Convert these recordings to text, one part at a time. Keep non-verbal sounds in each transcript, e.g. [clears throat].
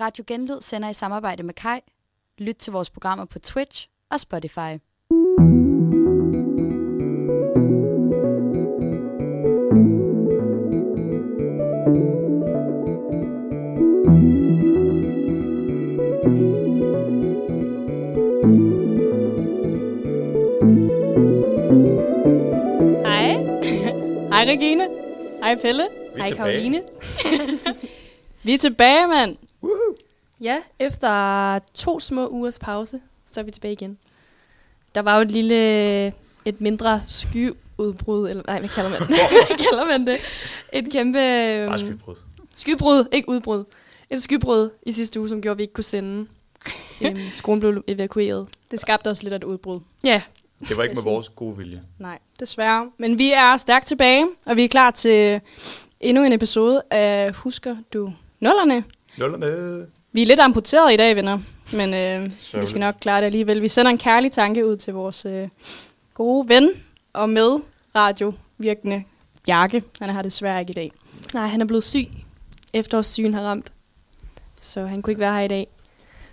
Radio Genlyd sender i samarbejde med Kai. Lyt til vores programmer på Twitch og Spotify. Hej. [laughs] Hej Regine. Hej Pelle. Vi er Hej tilbage. Karoline. [laughs] vi er tilbage, mand. Ja, efter to små ugers pause, så er vi tilbage igen. Der var jo et lille, et mindre skyudbrud, eller nej, hvad kalder man det? [laughs] hvad kalder man det? Et kæmpe Bare øhm, skybrud. skybrud, ikke udbrud. Et skybrud i sidste uge, som gjorde, at vi ikke kunne sende. øhm, [laughs] skolen blev evakueret. Det skabte også lidt af et udbrud. Ja, Det var ikke med vores gode vilje. Nej, desværre. Men vi er stærkt tilbage, og vi er klar til endnu en episode af Husker du nullerne? Nullerne. Vi er lidt amputeret i dag, venner, men øh, vi skal nok klare det alligevel. Vi sender en kærlig tanke ud til vores øh, gode ven og med radiovirkende Bjarke. Han har desværre ikke i dag. nej, han er blevet syg. Efterårssygen har ramt. Så han kunne ikke være her i dag.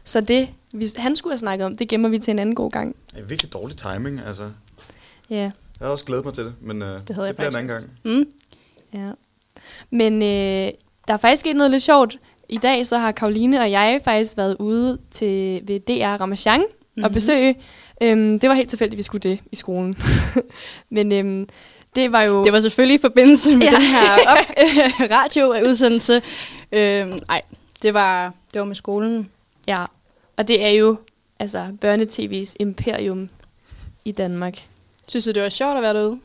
Så det, vi, han skulle have snakket om, det gemmer vi til en anden god gang. Det er virkelig dårlig timing, altså. Ja. Jeg havde også glædet mig til det, men uh, det, havde jeg det bliver en anden gang. Mm. Ja. Men øh, der er faktisk sket noget lidt sjovt. I dag så har Karoline og jeg faktisk været ude til ved DR Ramachan mm-hmm. Mhm. og besøge. Øhm, det var helt tilfældigt, at vi skulle det i skolen. [laughs] Men øhm, det var jo... Det var selvfølgelig i forbindelse med Ja. ja. den her [laughs] op- [laughs] radioudsendelse. Øhm, nej, det var, det var med skolen. Ja, og det er jo altså børnetv's imperium i Danmark. Synes du, det var sjovt at være derude?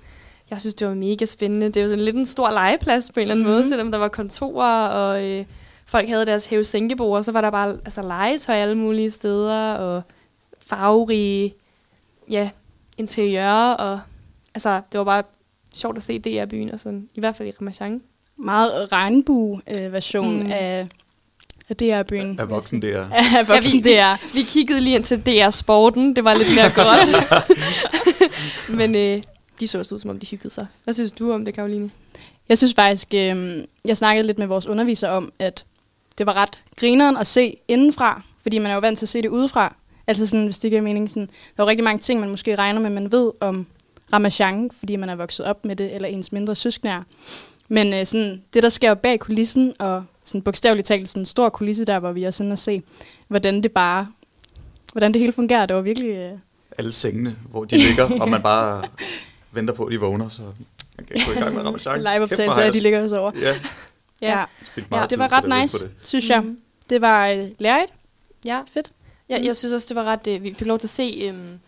Jeg synes, det var mega spændende. Det var sådan lidt en stor legeplads på en eller anden mm-hmm. måde, selvom der var kontorer, og øh, folk havde deres hæve og så var der bare altså, legetøj alle mulige steder, og farverige ja, interiører, og altså, det var bare sjovt at se DR-byen, og sådan, i hvert fald i Ramachan. Meget regnbue-version Mm. af, af DR-byen. Af voksen der. [laughs] Af voksen Ja, vi- DR. Vi kiggede lige ind til DR-sporten, det var lidt mere [laughs] godt. [laughs] Men øh, de så også ud, som om de hyggede sig. Hvad synes du om det, Karoline? Jeg synes faktisk, øh, jeg snakkede lidt med vores underviser om, at det var ret grineren at se indenfra, fordi man er jo vant til at se det udefra. Altså sådan, hvis det giver mening, sådan, der er rigtig mange ting, man måske regner med, man ved om Ramachan, fordi man er vokset op med det, eller ens mindre søskende er. Men øh, sådan, det, der sker bag kulissen, og sådan bogstaveligt talt sådan en stor kulisse der, hvor vi er sådan at se, hvordan det bare, hvordan det hele fungerer, det var virkelig... Øh, Alle sengene, hvor de ligger, og man bare [laughs] venter på, at de vågner, så man kan gå i gang med Ramachan. live-optagelser af, at de ligger og sover. Ja, Ja, ja det var ret nice, det. synes jeg. Mhm. Det var øh, lærerigt. Ja, Fedt. Ja, Mm. jeg synes også, det var ret... Øh, vi fik lov til at se øhm,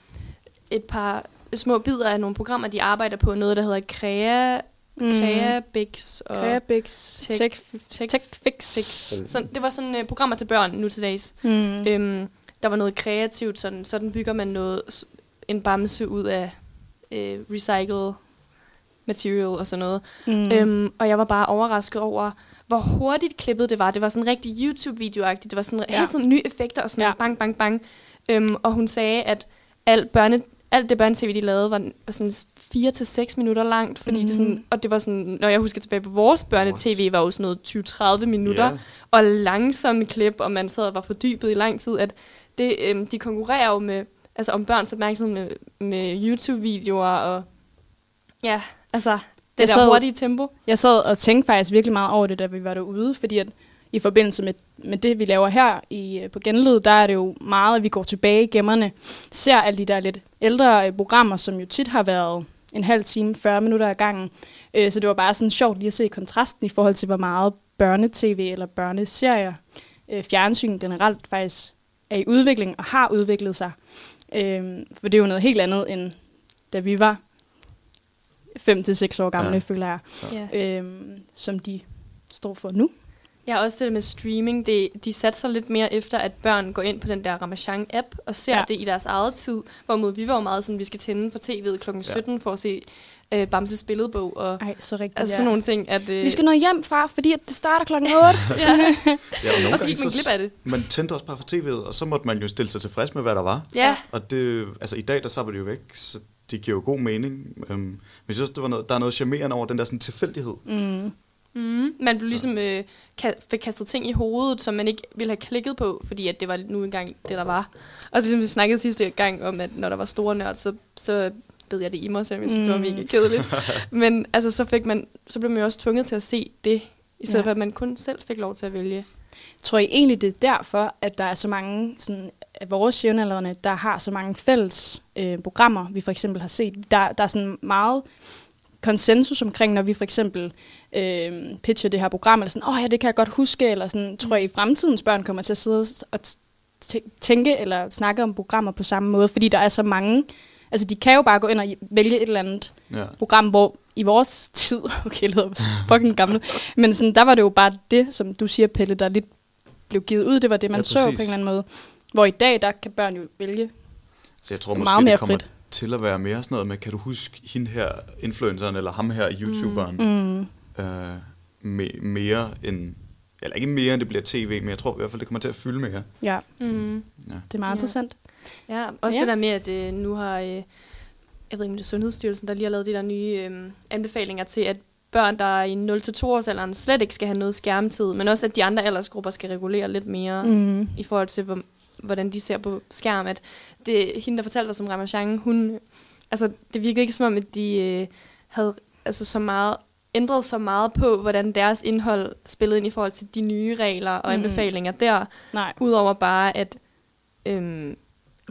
et par små bidder af nogle programmer, de arbejder på. Noget, der hedder Crea, Mm. Creabix og Kreabix, Tech- Tech, Tech- Tech Fix. Fix. Så det var sådan øh, programmer til børn nu til dags. Mm. Mm. Øhm, der var noget kreativt, sådan, sådan bygger man noget, en bamse ud af øh, recycled material og sådan noget. Mm. Øhm, og jeg var bare overrasket over, hvor hurtigt klippet det var. Det var sådan rigtig YouTube-video-agtigt. Det var sådan Ja. helt sådan nye effekter og sådan Ja. bang, bang, bang. Øhm, og hun sagde, at alt, børne, alt det børnetv, de lavede, var, var sådan 4 til 6 minutter langt. Fordi mm. det sådan, og det var sådan, når jeg husker tilbage på vores børnetv, var jo sådan noget 20-30 minutter. Ja. Og langsomme klip, og man sad og var fordybet i lang tid. At det, øhm, de konkurrerer jo med, altså om børns opmærksomhed med, med YouTube-videoer og ja, altså det Jeg der sad- hurtige tempo. Jeg sad og tænkte faktisk virkelig meget over det, da vi var derude, fordi at i forbindelse med, med det, vi laver her i, øh, på Genlyd, der er det jo meget, at vi går tilbage i gemmerne, ser alle de der lidt ældre øh, programmer, som jo tit har været en halv time, 40 minutter ad gangen. Øh, Så det var bare sådan sjovt lige at se kontrasten i forhold til, hvor meget børnetv eller børneserier, øh, fjernsyn generelt faktisk er i udvikling og har udviklet sig. Øh, For det er jo noget helt andet, end da vi var 5-6 år gamle, Ja. ja. føler jeg Ja. øhm, som de står for nu. ja, også det der med streaming, det, de satser lidt mere efter, at børn går ind på den der Ramachan-app og ser Ja. ja. det i deres eget tid. Hvorimod vi var jo meget sådan, vi skal tænde for tv'et kl. 17 for at se øh, Bamses billedbog og Ej, så rigtigt. altså, sådan nogle ting. At, øh, Vi skal nå hjem, far, fordi at det starter klokken 8. ja. [laughs] [laughs] Ja, og og så gik man glip af det. Man tændte også bare for tv'et, og så måtte man jo stille sig tilfreds med, hvad der var. Ja, Og det, altså i dag, der sapper det jo væk, så det giver jo god mening. Um, men jeg synes det var noget, der er noget charmerende over den der sådan tilfældighed. mm. Mm. Man blev ligesom øh, ka- fik kastet ting i hovedet, som man ikke ville have klikket på, fordi at det var nu engang det, der var. Og så ligesom vi snakkede sidste gang om, at når der var store nørd, så, så bed jeg det i mig, selvom jeg synes, mm. det var Mm. mega kedeligt. [laughs] Men altså, så, fik man, så blev man jo også tvunget til at se det, i stedet Ja. for at man kun selv fik lov til at vælge. Tror I egentlig, det er derfor, at der er så mange sådan, af vores jævnaldrende, der har så mange fælles øh, programmer, vi for eksempel har set? Der, der er sådan meget konsensus omkring, når vi for eksempel øh, pitcher det her program, eller sådan, åh oh, ja, det kan jeg godt huske, eller sådan, tror I, i fremtidens børn kommer til at sidde og tænke eller snakke om programmer på samme måde, fordi der er så mange. Altså, de kan jo bare gå ind og vælge et eller andet Ja. program, hvor i vores tid, [laughs] okay, det lyder fucking gammel, men sådan, der var det jo bare det, som du siger, Pelle, der lidt blev givet ud, det var det, man Ja, så på en eller anden måde. Hvor i dag, der kan børn jo vælge. Så jeg tror Meget måske, mere det kommer frit. til at være mere sådan noget med, kan du huske hende her influenceren, eller ham her YouTuberen, Mm. øh, me- mere end, eller ikke mere end det bliver tv, men jeg tror i hvert fald, det kommer til at fylde mere. Ja, Mm. Ja. det er meget Ja. interessant. Ja, også Ja. ja. det der med, at øh, nu har, øh, jeg ved ikke om det er Sundhedsstyrelsen, der lige har lavet de der nye øh, anbefalinger til, at børn, der er i 0-2 års alderen, slet ikke skal have noget skærmtid, men også at de andre aldersgrupper skal regulere lidt mere mm. Mm. i forhold til, hvor, hvordan de ser på skærm. At det, hende, der fortalte os om Ramachan, hun, altså, det virkede ikke som om, at de øh, havde altså, så meget ændret så meget på, hvordan deres indhold spillede ind i forhold til de nye regler og Mm. anbefalinger der. Nej. Udover bare at øhm,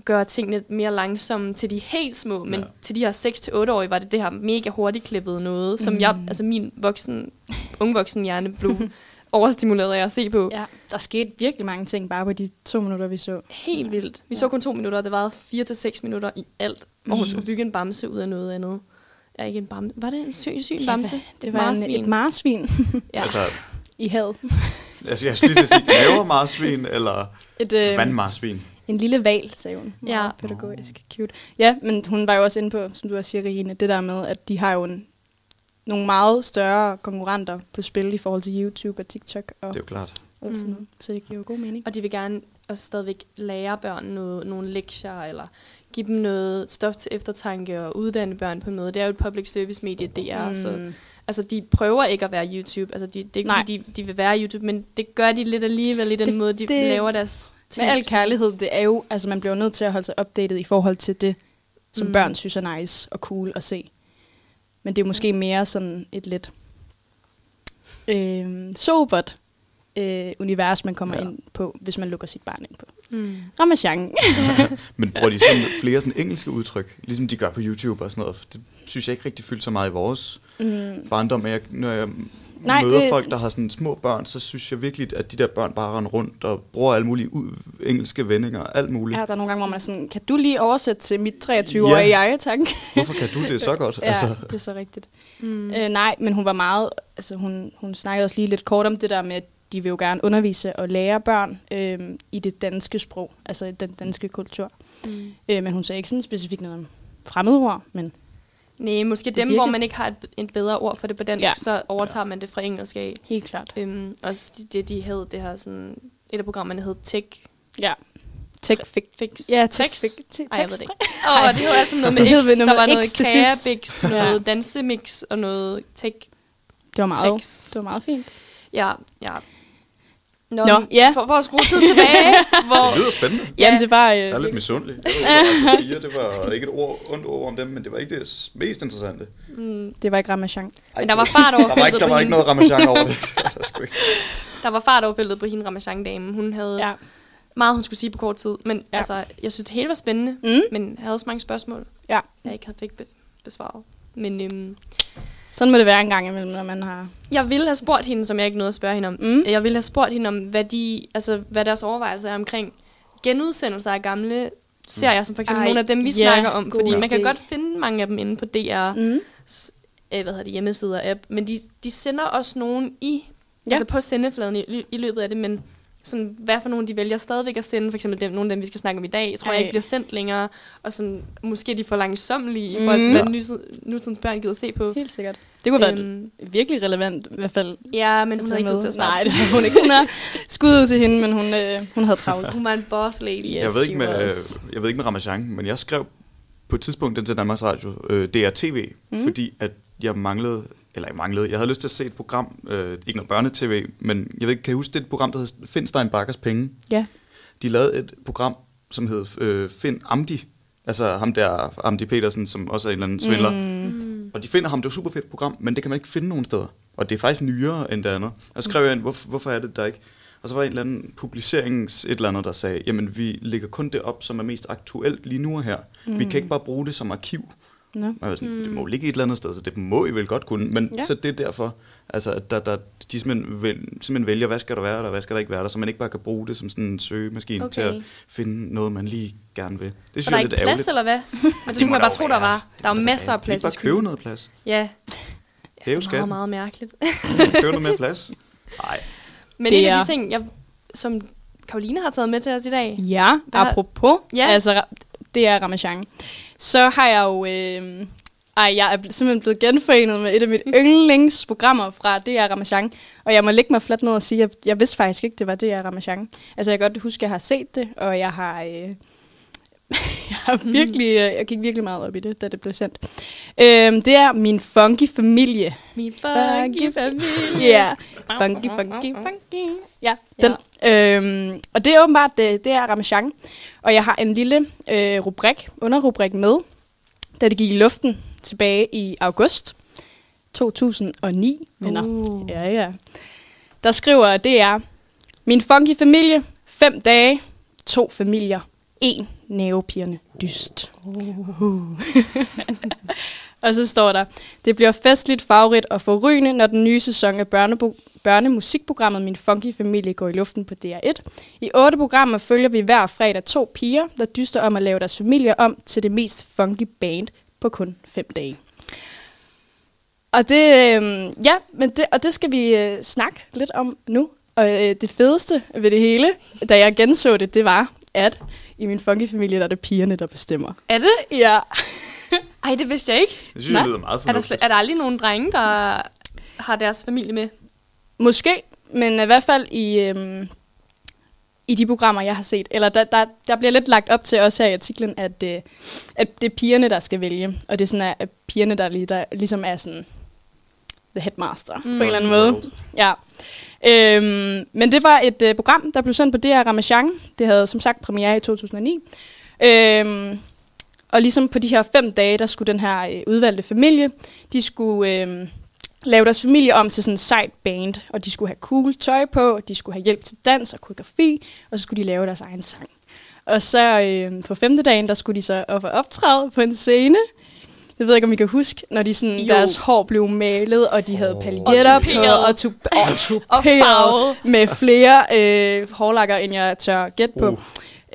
gøre tingene mere langsomme til de helt små, men Ja. til de her 6-8-årige var det det her mega hurtigt klippet noget, som Mm. jeg, altså min voksen, ungvoksen hjerne blev [laughs] overstimuleret af at se på. Ja. Ja, der skete virkelig mange ting bare på de to minutter, vi så. Helt vildt. Vi Ja. så kun to minutter, og det varede 4-6 minutter i alt, hvor hun skulle bygge en bamse ud af noget andet. Ja, ikke en bamse. Var det en syg, syg bamse? Det var en, et marsvin [laughs] Ja. Altså, i havet. [laughs] altså, jeg skulle lige til sige, laver marsvin, eller Et, øh, vandmarsvin. en lille val, sagde hun. Ja. Meget pædagogisk. Cute. Ja, men hun var jo også inde på, som du også siger, Regine, det der med, at de har jo en, nogle meget større konkurrenter på spil i forhold til YouTube og TikTok og, Det er jo klart. og sådan Mm. noget. Så det giver jo god mening. Og de vil gerne også stadigvæk lære børn noget, nogle lektier, eller give dem noget stof til eftertanke og uddanne børn på en måde. Det er jo et public service medie, det er. Mm. Så, altså, de prøver ikke at være YouTube. Altså, de, det er ikke, Nej. fordi de, de vil være YouTube, men det gør de lidt alligevel i den Det- måde, de det- laver deres ting. Med al kærlighed, det er jo, altså man bliver jo nødt til at holde sig opdateret i forhold til det, som Mm. mm. børn synes er nice og cool at se. Men det er måske mere sådan et lidt øh, sobert øh, univers, man kommer Ja. ind på, hvis man lukker sit barn ind på. Mm. Ramachan. [laughs] Men bruger de sådan flere sådan engelske udtryk, ligesom de gør på YouTube og sådan noget? Det synes jeg ikke rigtig fyldt så meget i vores mm, barndom. Jeg, når jeg Nej, møder det- folk, der har sådan små børn, så synes jeg virkelig, at de der børn bare render rundt og bruger alle mulige engelske vendinger, alt muligt. ja, der er nogle gange, hvor man er sådan, kan du lige oversætte til mit 23-årige Ja. jeg, tak? Hvorfor kan du det så godt? [laughs] ja, altså. det er så rigtigt. Mm. Øh, nej, men hun var meget, altså hun, hun snakkede også lige lidt kort om det der med, at de vil jo gerne undervise og lære børn øh, i det danske sprog, altså i den danske kultur. Mm. Øh, men hun sagde ikke sådan specifikt noget om fremmedord, men Nej, måske Det dem, virker- hvor man ikke har et, et bedre ord for det på dansk, Ja. ja. så overtager man det fra engelsk af. helt klart. Øhm, også det, det, de hed, det her sådan, et af programmerne hed Tech Ja. Tech fix. Fix. Ja, tech fix. Ej, jeg ved det ikke. Åh, oh, det hed altså noget [laughs] med X. noget Der var noget X til sidst. kærebix, Ja. noget dansemix og noget tech. Det var meget, det var meget fint. Ja, ja. Nå, Nå, ja. For, for at skrue tid tilbage, [laughs] hvor... Det lyder spændende. Ja. Jamen, det var... Øh, Jeg er lidt misundelig. [laughs] Det var, altså fire, det var ikke et ord, ondt ord om dem, men det var ikke det mest interessante. Mm, det var ikke Ramachan. Ej, Men der var fart over der var feltet ikke, der på var ikke noget ramachan over det. [laughs] Der sgu ikke. der var fart over feltet på hende Ramachan-damen. Hun havde Ja. meget, hun skulle sige på kort tid. Men Ja. altså, jeg synes, det hele var spændende. Mm. Men jeg havde også mange spørgsmål, Ja. jeg ikke havde fik be- besvaret. Men øhm, Sådan må det være en gang imellem, når man har... jeg ville have spurgt hende, som jeg ikke nåede at spørge hende om. Mm. Jeg ville have spurgt hende om, hvad, de, altså, hvad deres overvejelser er omkring genudsendelser af gamle serier, som for eksempel Ej, nogle af dem, vi ja, snakker om. Fordi man kan idé. godt finde mange af dem inde på DR, mm. Øh, hvad hedder det, hjemmesider app, men de, de sender også nogen i, Ja. altså på sendefladen i, i løbet af det, men sådan, hvad for nogle de vælger stadigvæk at sende, for eksempel dem, nogle af dem, vi skal snakke om i dag, tror jeg Ej. ikke bliver sendt længere, og sådan, måske de får langsomlige i Mm. forhold til, Ja. hvad nutid- nutidens børn gider se på. Helt sikkert. Det kunne være Øhm, virkelig relevant, i hvert fald. ja, men hun havde ikke tid til at svare. Nej, det har hun ikke. Hun har skud ud til hende, men hun, øh, hun havde travlt. Hun var en boss lady. Yes, jeg, ved ikke med, was. jeg ved ikke med Ramachan, men jeg skrev på et tidspunkt den til Danmarks Radio, øh, DRTV, Mhm. mm. fordi at jeg manglede eller jeg manglede, jeg havde lyst til at se et program, øh, ikke noget børnetv, men jeg ved ikke, kan I huske det er et program, der hed Finstein Bakkers Penge? Ja. De lavede et program, som hed øh, Find Amdi, altså ham der, Amdi Petersen, som også er en eller anden svindler. Mm. Og de finder ham, det var et super fedt program, men det kan man ikke finde nogen steder. Og det er faktisk nyere end det andet. Og så skrev jeg ind, hvorfor, hvorfor er det der ikke? Og så var der en eller anden publicerings et eller andet, der sagde, jamen vi lægger kun det op, som er mest aktuelt lige nu og her. Mm. Vi kan ikke bare bruge det som arkiv. Nå. Og jeg var sådan, det må ligge et eller andet sted, så det må I vel godt kunne. Men Ja. så det er derfor, altså, at der, der, de simpelthen, vælger, simpelthen vælger, hvad skal der være der, hvad skal der ikke være der, så man ikke bare kan bruge det som sådan en søgemaskine okay. til at finde noget, man lige gerne vil. Det synes er jeg er ikke lidt plads, ærgerligt. eller hvad? [laughs] Men det må skulle man bare jo tro, der var. Der er jo masser af plads bare købe noget plads. Ja, det er meget, skatten. meget mærkeligt. købe noget mere plads. [laughs] Nej. Men Det en af de ting, jeg, som Karoline har taget med til os i dag. Ja, apropos, ja. Altså det er Ramachan. Så har jeg jo, øh, ej, jeg er simpelthen blevet genforenet med et af mit yndlingsprogrammer fra DR Ramachan. Og jeg må lægge mig fladt ned og sige, at jeg, jeg vidste faktisk ikke, det var DR Ramachan. Altså jeg kan godt huske, at jeg har set det, og jeg har... Øh, [laughs] jeg har virkelig, øh, jeg gik virkelig meget op i det, da det blev sendt. Øhm, det er min funky familie. Min funky familie. Ja, funky, funky, funky. Ja, den. Øhm, og det er åbenbart, det, det er Ramachan. Og jeg har en lille øh, rubrik, underrubrik med, da det gik i luften tilbage i august 2009, venner. Uh. Ja, ja. Der skriver DR, min funky familie, fem dage, to familier, en nervepirrende dyst. Uh. [laughs] og så står der, det bliver festligt, farverigt og forrygende, når den nye sæson af børnebo- børnemusikprogrammet Min Funky Familie går i luften på DR1. I otte programmer følger vi hver fredag to piger, der dyster om at lave deres familie om til det mest funky band på kun fem dage. Og det, øh, ja, men det, og det skal vi øh, snakke lidt om nu. Og øh, det fedeste ved det hele, da jeg genså det, det var, at i min funky familie, der er det pigerne, der bestemmer. Er det? Ja. [laughs] Ej, det vidste jeg ikke. Det synes Nej. jeg lyder meget Er der, slet, er der aldrig nogen drenge, der har deres familie med? Måske, men i hvert fald i, øhm, i de programmer, jeg har set. Eller der, der, der bliver lidt lagt op til også her i artiklen, at, øh, at det er pigerne, der skal vælge. Og det er sådan, at, at pigerne, der, lige, der ligesom er sådan the headmaster mm. på en eller anden måde. Ja. Øhm, men det var et øh, program, der blev sendt på DR Ramachan. Det havde som sagt premiere i 2009. Øhm, og ligesom på de her fem dage, der skulle den her øh, udvalgte familie, de skulle øh, lave deres familie om til sådan en sejt band, og de skulle have cool tøj på, og de skulle have hjælp til dans og koreografi, og så skulle de lave deres egen sang. Og så øh, på femte dagen, der skulle de så op og optræde på en scene. Jeg ved ikke, om I kan huske, når de sådan, Jo. deres hår blev malet, og de havde Åh. paljetter Og på, og, tup- og Og tuperet med flere øh, hårlakker, end jeg tør gætte på.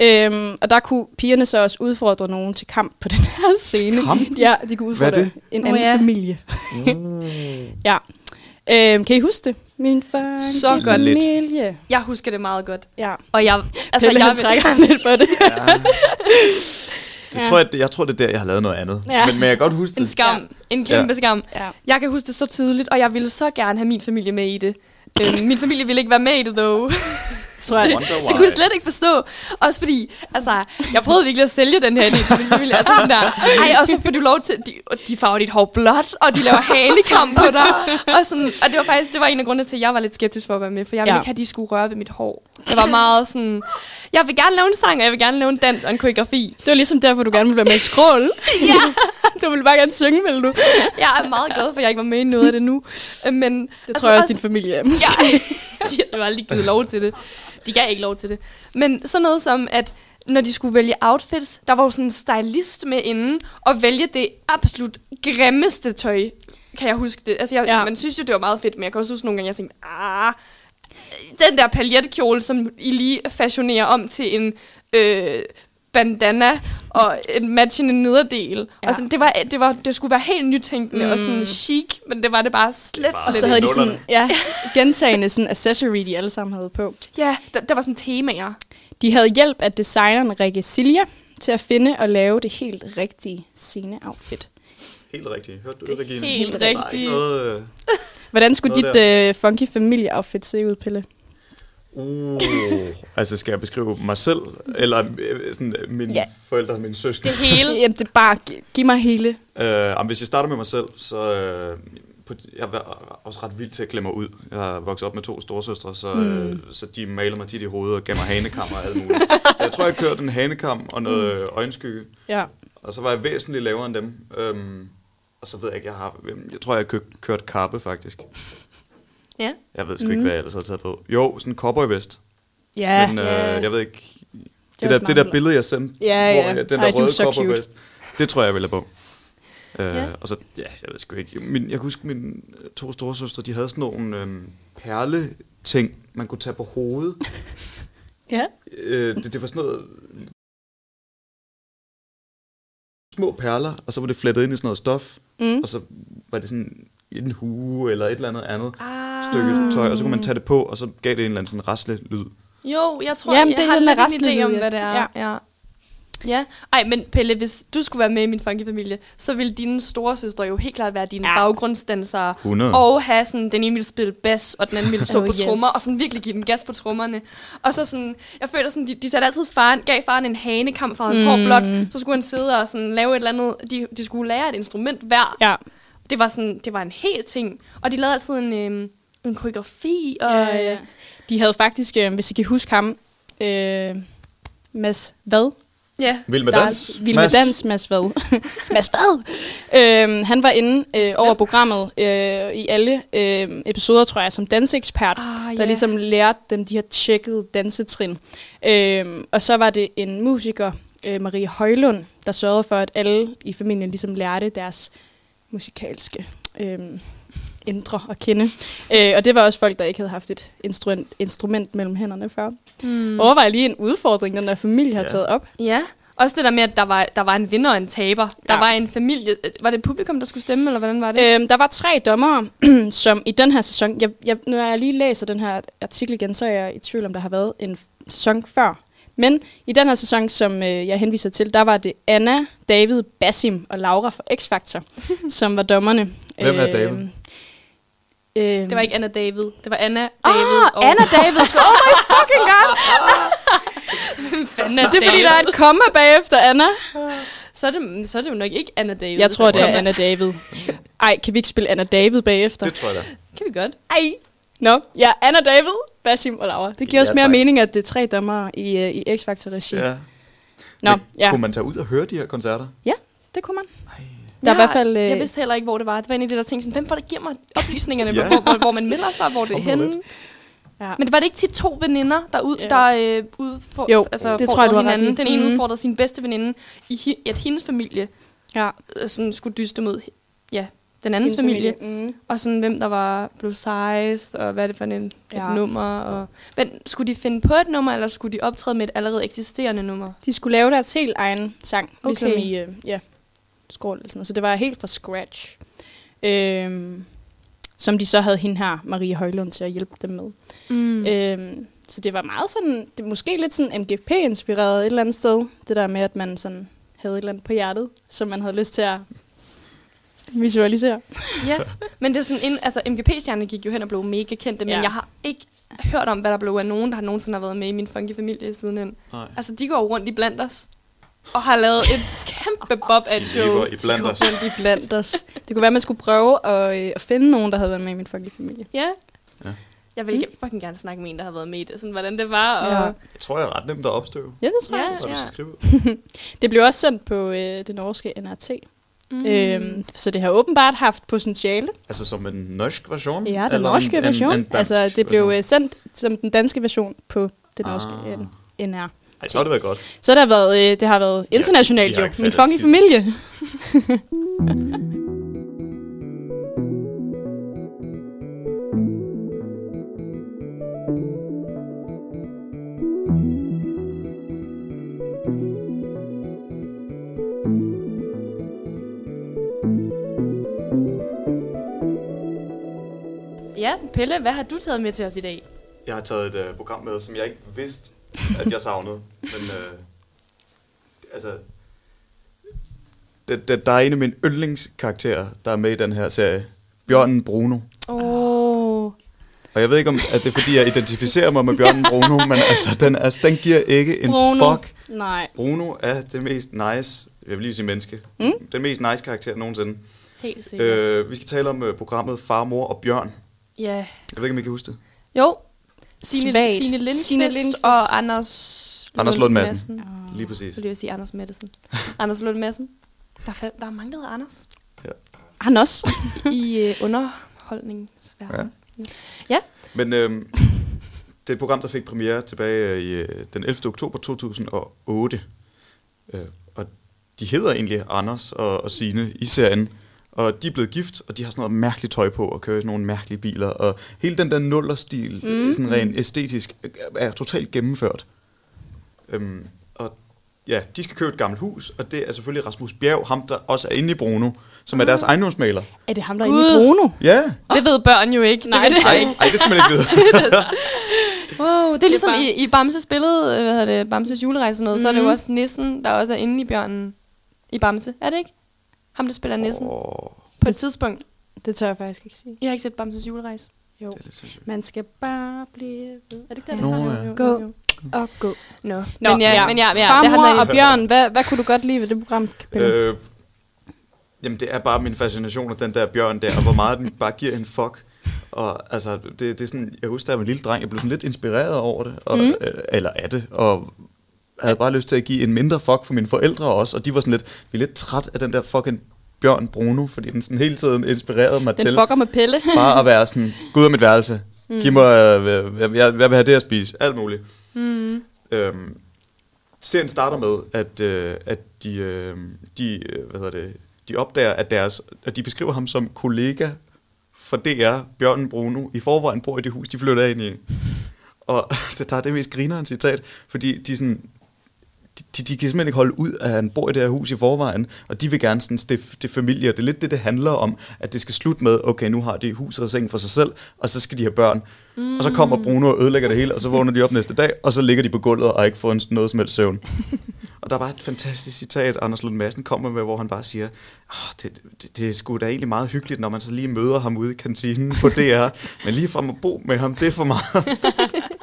Øhm, og der kunne pigerne så også udfordre nogen til kamp på [laughs] den her scene. Kamp? Ja, de kunne udfordre det? en Nå anden ja. familie. Uh. Ja. Øhm, kan I huske det? Min far Så godt. familie. Jeg husker det meget godt. Ja. Og jeg, Altså, Pelle, jeg, trækker lidt på det. Ja. [laughs] Det Ja. tror jeg, jeg tror, det er der, jeg har lavet noget andet. Ja. Men, men jeg kan godt huske en det. skam. En kæmpe Ja. skam. Ja. Jeg kan huske det så tydeligt, og jeg ville så gerne have min familie med i det. Øhm, min familie ville ikke være med i det, dog. [laughs] Tror jeg. Wonder Det why. kunne jeg slet ikke forstå. Også fordi, altså, jeg prøvede virkelig at sælge den her idé til min familie. Altså sådan der, ej, og så får du lov til, de, de farver dit hår blåt, og de laver hanekamp på dig. Og, sådan, og det var faktisk, det var en af grundene til, at jeg var lidt skeptisk for at være med, for jeg ville Ja. ikke have, at de skulle røre ved mit hår. Det var meget sådan, jeg vil gerne lave en sang, og jeg vil gerne lave en dans og en koreografi. Det var ligesom derfor, du gerne ville være med i skrål. ja. [laughs] du ville bare gerne synge, ville du? Jeg er meget glad for, at jeg ikke var med i noget af det nu. Men, Det altså, tror jeg også, din familie er. Ja, [laughs] de har aldrig givet lov til det. De gav ikke lov til det. Men sådan noget som, at når de skulle vælge outfits, der var jo sådan en stylist med inden, og vælge det absolut grimmeste tøj. Kan jeg huske det? Altså, jeg, Ja. man synes jo, det var meget fedt, men jeg kan også huske nogle gange, jeg tænkte, ah, den der paljetkjole, som I lige fashionerer om til en øh, bandana og en matchende nederdel. Ja. Og sådan, det, var, det, var, det skulle være helt nytænkende mm. og Mm. sådan chic, men det var det bare slet, bare- Og slet så ikke. havde de sådan, ja, [laughs] gentagende sådan accessory, de alle sammen havde på. Ja, der, der var sådan temaer. De havde hjælp af designeren Rikke Silja til at finde og lave det helt rigtige scene-outfit. Helt rigtigt. Hørte du Det det, Regine? helt Der rigtigt. øh, Hvordan skulle Noget dit øh, funky familie-outfit se ud, Pelle? Uh, altså skal jeg beskrive mig selv, eller øh, sådan, øh, mine Ja. forældre, mine søskende? Det hele. [laughs] Jamen, det er bare, gi- giv mig hele. Øh, jamen, hvis jeg starter med mig selv, så øh, på, jeg var også ret vild til at klemme mig ud. Jeg har vokset op med to storsøstre, så, Mm. mm. øh, så de maler mig tit i hovedet og gav mig hanekam og alt muligt. så jeg tror, jeg kørte en hanekam og noget mm. øjenskygge. Ja. Og så var jeg væsentligt lavere end dem. Øhm, og så ved jeg ikke, jeg har... Jeg tror, jeg har kørt, kørt kappe, faktisk. Ja. Jeg ved sgu mm. ikke, hvad jeg ellers har taget på. Jo, sådan en cowboy-vest. Ja. Men øh, Ja. jeg ved ikke... Det, er der, det der billede, jeg sendte, Ja, hvor ja. jeg, den Ej, der er røde cowboy-vest, det tror jeg, jeg vil have på. Øh, Ja. Og så, ja, jeg ved sgu ikke. Min, jeg kan huske, mine øh, to storesøstre, de havde sådan nogle øhm, perle-ting, man kunne tage på hovedet. [laughs] Ja. Øh, det, det var sådan noget... Små perler, og så var det flettet ind i sådan noget stof, Mm. og så var det sådan en hue eller et eller andet andet Ah. stykke tøj, og så kunne man tage det på, og så gav det en eller anden sådan rasle lyd. Jo, jeg tror, Jamen, jeg det har den der lidt en idé om, hvad det er. Ja. Ja. ja. Ej, men Pelle, hvis du skulle være med i min funky-familie, så ville dine store søstre jo helt klart være dine Ja. baggrundsdansere. 100. Og have sådan, den ene ville spille bass, og den anden ville stå [laughs] Oh, på yes. trommer, og sådan virkelig give den gas på trommerne. Og så sådan, jeg føler sådan, de, de satte altid faren, gav faren en hanekamp for hans mm. hår blot, så skulle han sidde og sådan lave et eller andet, de, de skulle lære et instrument hver. Ja. Det var sådan, det var en hel ting. Og de lavede altid en, øhm, en koreografi, og Ja, ja. De havde faktisk, øh, hvis I kan huske ham, øh, Mads Vad? ja. Vild med dans. Vild med dans, Mads Vad. [laughs] Mads Vad! Øhm, han var inde øh, over programmet øh, i alle øh, episoder, tror jeg, som danseekspert, Ah, der ligesom lærte dem de her tjekkede dansetrin. Øhm, og så var det en musiker, øh, Marie Højlund, der sørgede for, at alle i familien ligesom lærte deres musikalske øh, indre at kende. Øh, og det var også folk, der ikke havde haft et instrument, instrument mellem hænderne før. Mm. Overvej lige en udfordring, den der familie har Ja. taget op. Ja. Også det der med, at der var, der var en vinder og en taber. Der Ja. var en familie. Var det publikum, der skulle stemme, eller hvordan var det? Øhm, der var tre dommere, [clears throat] som i den her sæson... Jeg, jeg, når jeg lige læser den her artikel igen, så er jeg i tvivl om, der har været en sæson før. Men i den her sæson, som øh, jeg henviser til, der var det Anna, David, Basim og Laura fra X-Factor, [laughs] som var dommerne. Hvem er David? Øhm, øhm, Det var ikke Anna David. Det var Anna, Ah, David og... Anna David. [laughs] Oh my fucking god! [laughs] Fanden er Det er fordi, der er et komma bagefter Anna. Så er, det, så er det jo nok ikke Anna David. Jeg tror, det er Anna David. Ej, kan vi ikke spille Anna David bagefter? Det tror jeg da. Kan vi godt. Ej. Nå, ja, Anna David, Basim og Laura. Det giver Ja, os mere tak. mening, at det er tre dommere i, øh, i X-Factor-regi. Ja. Nå, Men ja, Kunne man tage ud og høre de her koncerter? det kunne man. Der er i Jeg- hvert fald... Øh, Jeg vidste heller ikke, hvor det var. Det var en af de der ting, sådan, hvem var der giver mig oplysningerne, Ja. hvor, hvor, hvor man melder sig, hvor det er henne. lidt. ja. Men det var det ikke tit to veninder, der, ud, Jo. der øh, udfor, Jo, altså, det tror jeg, du ret hinanden. i. Den ene Mhm. udfordrede sin bedste veninde, i at hendes familie ja. øh, sådan, skulle dyste mod ja, den andens familie. Mm. Og sådan, hvem der var blev sejst, og hvad det for en, et Ja. nummer. Og, men skulle de finde på et nummer, eller skulle de optræde med et allerede eksisterende nummer? De skulle lave deres helt egen sang, okay. ligesom Okay. i øh, ja, skål eller sådan noget. Så det var helt fra scratch. Øhm, som de så havde hende her, Marie Højlund, til at hjælpe dem med. Mm. Øhm, så det var meget sådan, det måske lidt sådan MGP-inspireret et eller andet sted. Det der med, at man sådan havde et eller andet på hjertet, som man havde lyst til at visualisere. Ja, men det er sådan, en, altså MGP-stjerne gik jo hen og blev mega kendte, men Ja. jeg har ikke hørt om, hvad der blev af nogen, der har nogensinde har været med i min funky familie sidenhen. Nej. Altså, de går rundt i blandt os, og har lavet et kæmpe bob De show. lever i blandt os. Rundt i blandt os. Det kunne være, at man skulle prøve at, øh, at finde nogen, der havde været med i min fucking familie. Ja. Ja. Jeg vil mm. fucking gerne snakke med en, der har været med i det, sådan hvordan det var. Og Ja. Jeg tror, jeg er ret nemt at opstøve. Ja, det tror Ja. jeg. Ja. skal skrive. [laughs] Det blev også sendt på øh, det norske NRT. Mm. Øhm, så det har åbenbart haft potentiale. Altså som en norsk version? Ja, den norske en, version. En, en dansk altså, det blev version? øh, sendt som den danske version på det norske Ah. ah. NR. Ej, så har det været godt. Så der har været, øh, det har været Ja, internationalt de har jo. Min fucking familie. [laughs] Ja, Pelle, hvad har du taget med til os i dag? Jeg har taget et uh, program med, som jeg ikke vidste, at jeg savnede. [laughs] Men uh, altså, det, det, der er en af mine yndlingskarakterer, der er med i den her serie. Bjørnen Bruno. Oh. Og jeg ved ikke, om at det er, fordi jeg identificerer mig med Bjørnen Bruno, men altså, den, altså, den giver ikke en Bruno. fuck. Nej. Bruno er det mest nice, jeg vil lige sige menneske, Mm. den mest nice karakter nogensinde. Helt sikkert. Øh, vi skal tale om øh, programmet Far, Mor og Bjørn. Ja. Jeg ved ikke, om I kan huske det. Jo. Signe, Svagt. Signe Lindqvist, Signe Lindqvist. og Anders... Anders Lund Madsen. Ah. Lige præcis. Så det vil sige Anders Madsen. [laughs] Anders Lund Madsen. Der er, der er mange, der hedder Anders Han også. [laughs] i øh, underholdningsverdenen. Men øhm, det er et program, der fik premiere tilbage i øh, den 11. oktober 2008. Øh, og de hedder egentlig Anders og, og Sine i serien. Og de er blevet gift, og de har sådan noget mærkeligt tøj på og kører i sådan nogle mærkelige biler. Og hele den der nullerstil, mm. sådan rent æstetisk, er totalt gennemført. Øhm, og ja, de skal købe et gammelt hus, og det er selvfølgelig Rasmus Bjerg, ham der også er inde i Bruno, som er deres ejendomsmaler. Er det ham, der er inde i Bruno? Ja, Det ved børn jo ikke. Nej, det, det- ej, ikke. ej, det skal man ikke vide. [laughs] Wow, det er ligesom bare- i, i Bamses billede, øh, hvad hedder det, Bamses julerejse og noget, mm. så er det jo Mhm. også nissen, der også er inde i bjørnen i Bamse. Er det ikke? Ham, der spiller nissen. Oh. På et tidspunkt. Det tør jeg faktisk ikke sige. Jeg har ikke set Bamses julerejse. Jo. det er lidt sindssygt. Man skal bare blive ved. Er det ikke det? Nå, Jo, ja. jo. Og gå. Nå. Nå, men ja, men ja, ja Far, det handler og Bjørn, hvad, hvad kunne du godt lide ved det program? Øh, jamen, det er bare min fascination af den der bjørn der, og hvor meget den bare giver en fuck. Og altså, det, det er sådan, jeg husker, da jeg var en lille dreng, jeg blev sådan lidt inspireret over det, og, mm. øh, eller af det, og havde bare lyst til at give en mindre fuck for mine forældre også, og de var sådan lidt, vi er lidt træt af den der fucking bjørn Bruno, fordi den sådan hele tiden inspirerede mig Den til fucker med Pelle. [laughs] bare at være sådan, gå ud af mit værelse, mm. giv mig, øh, jeg, jeg, jeg vil have det at spise, alt muligt. Mm. Øhm, serien starter med, at, øh, at de, øh, de, øh, hvad hedder det, de opdager, at, deres, at de beskriver ham som kollega for DR, Bjørnen Bruno, i forvejen bor i det hus, de flytter ind i. Og [laughs] det der er det mest grinerende citat, fordi de sådan, de, de, kan simpelthen ikke holde ud, at han bor i det her hus i forvejen, og de vil gerne sådan stifte det familie, og det er lidt det, det handler om, at det skal slutte med, okay, nu har de hus og seng for sig selv, og så skal de have børn. Mm. Og så kommer Bruno og ødelægger det hele, og så vågner de op næste dag, og så ligger de på gulvet og har ikke fået noget som helst søvn. [laughs] og der var et fantastisk citat, Anders Lund Madsen kommer med, hvor han bare siger, oh, det, det, det er sgu da egentlig meget hyggeligt, når man så lige møder ham ude i kantinen på DR, [laughs] men lige fra at bo med ham, det er for meget. [laughs]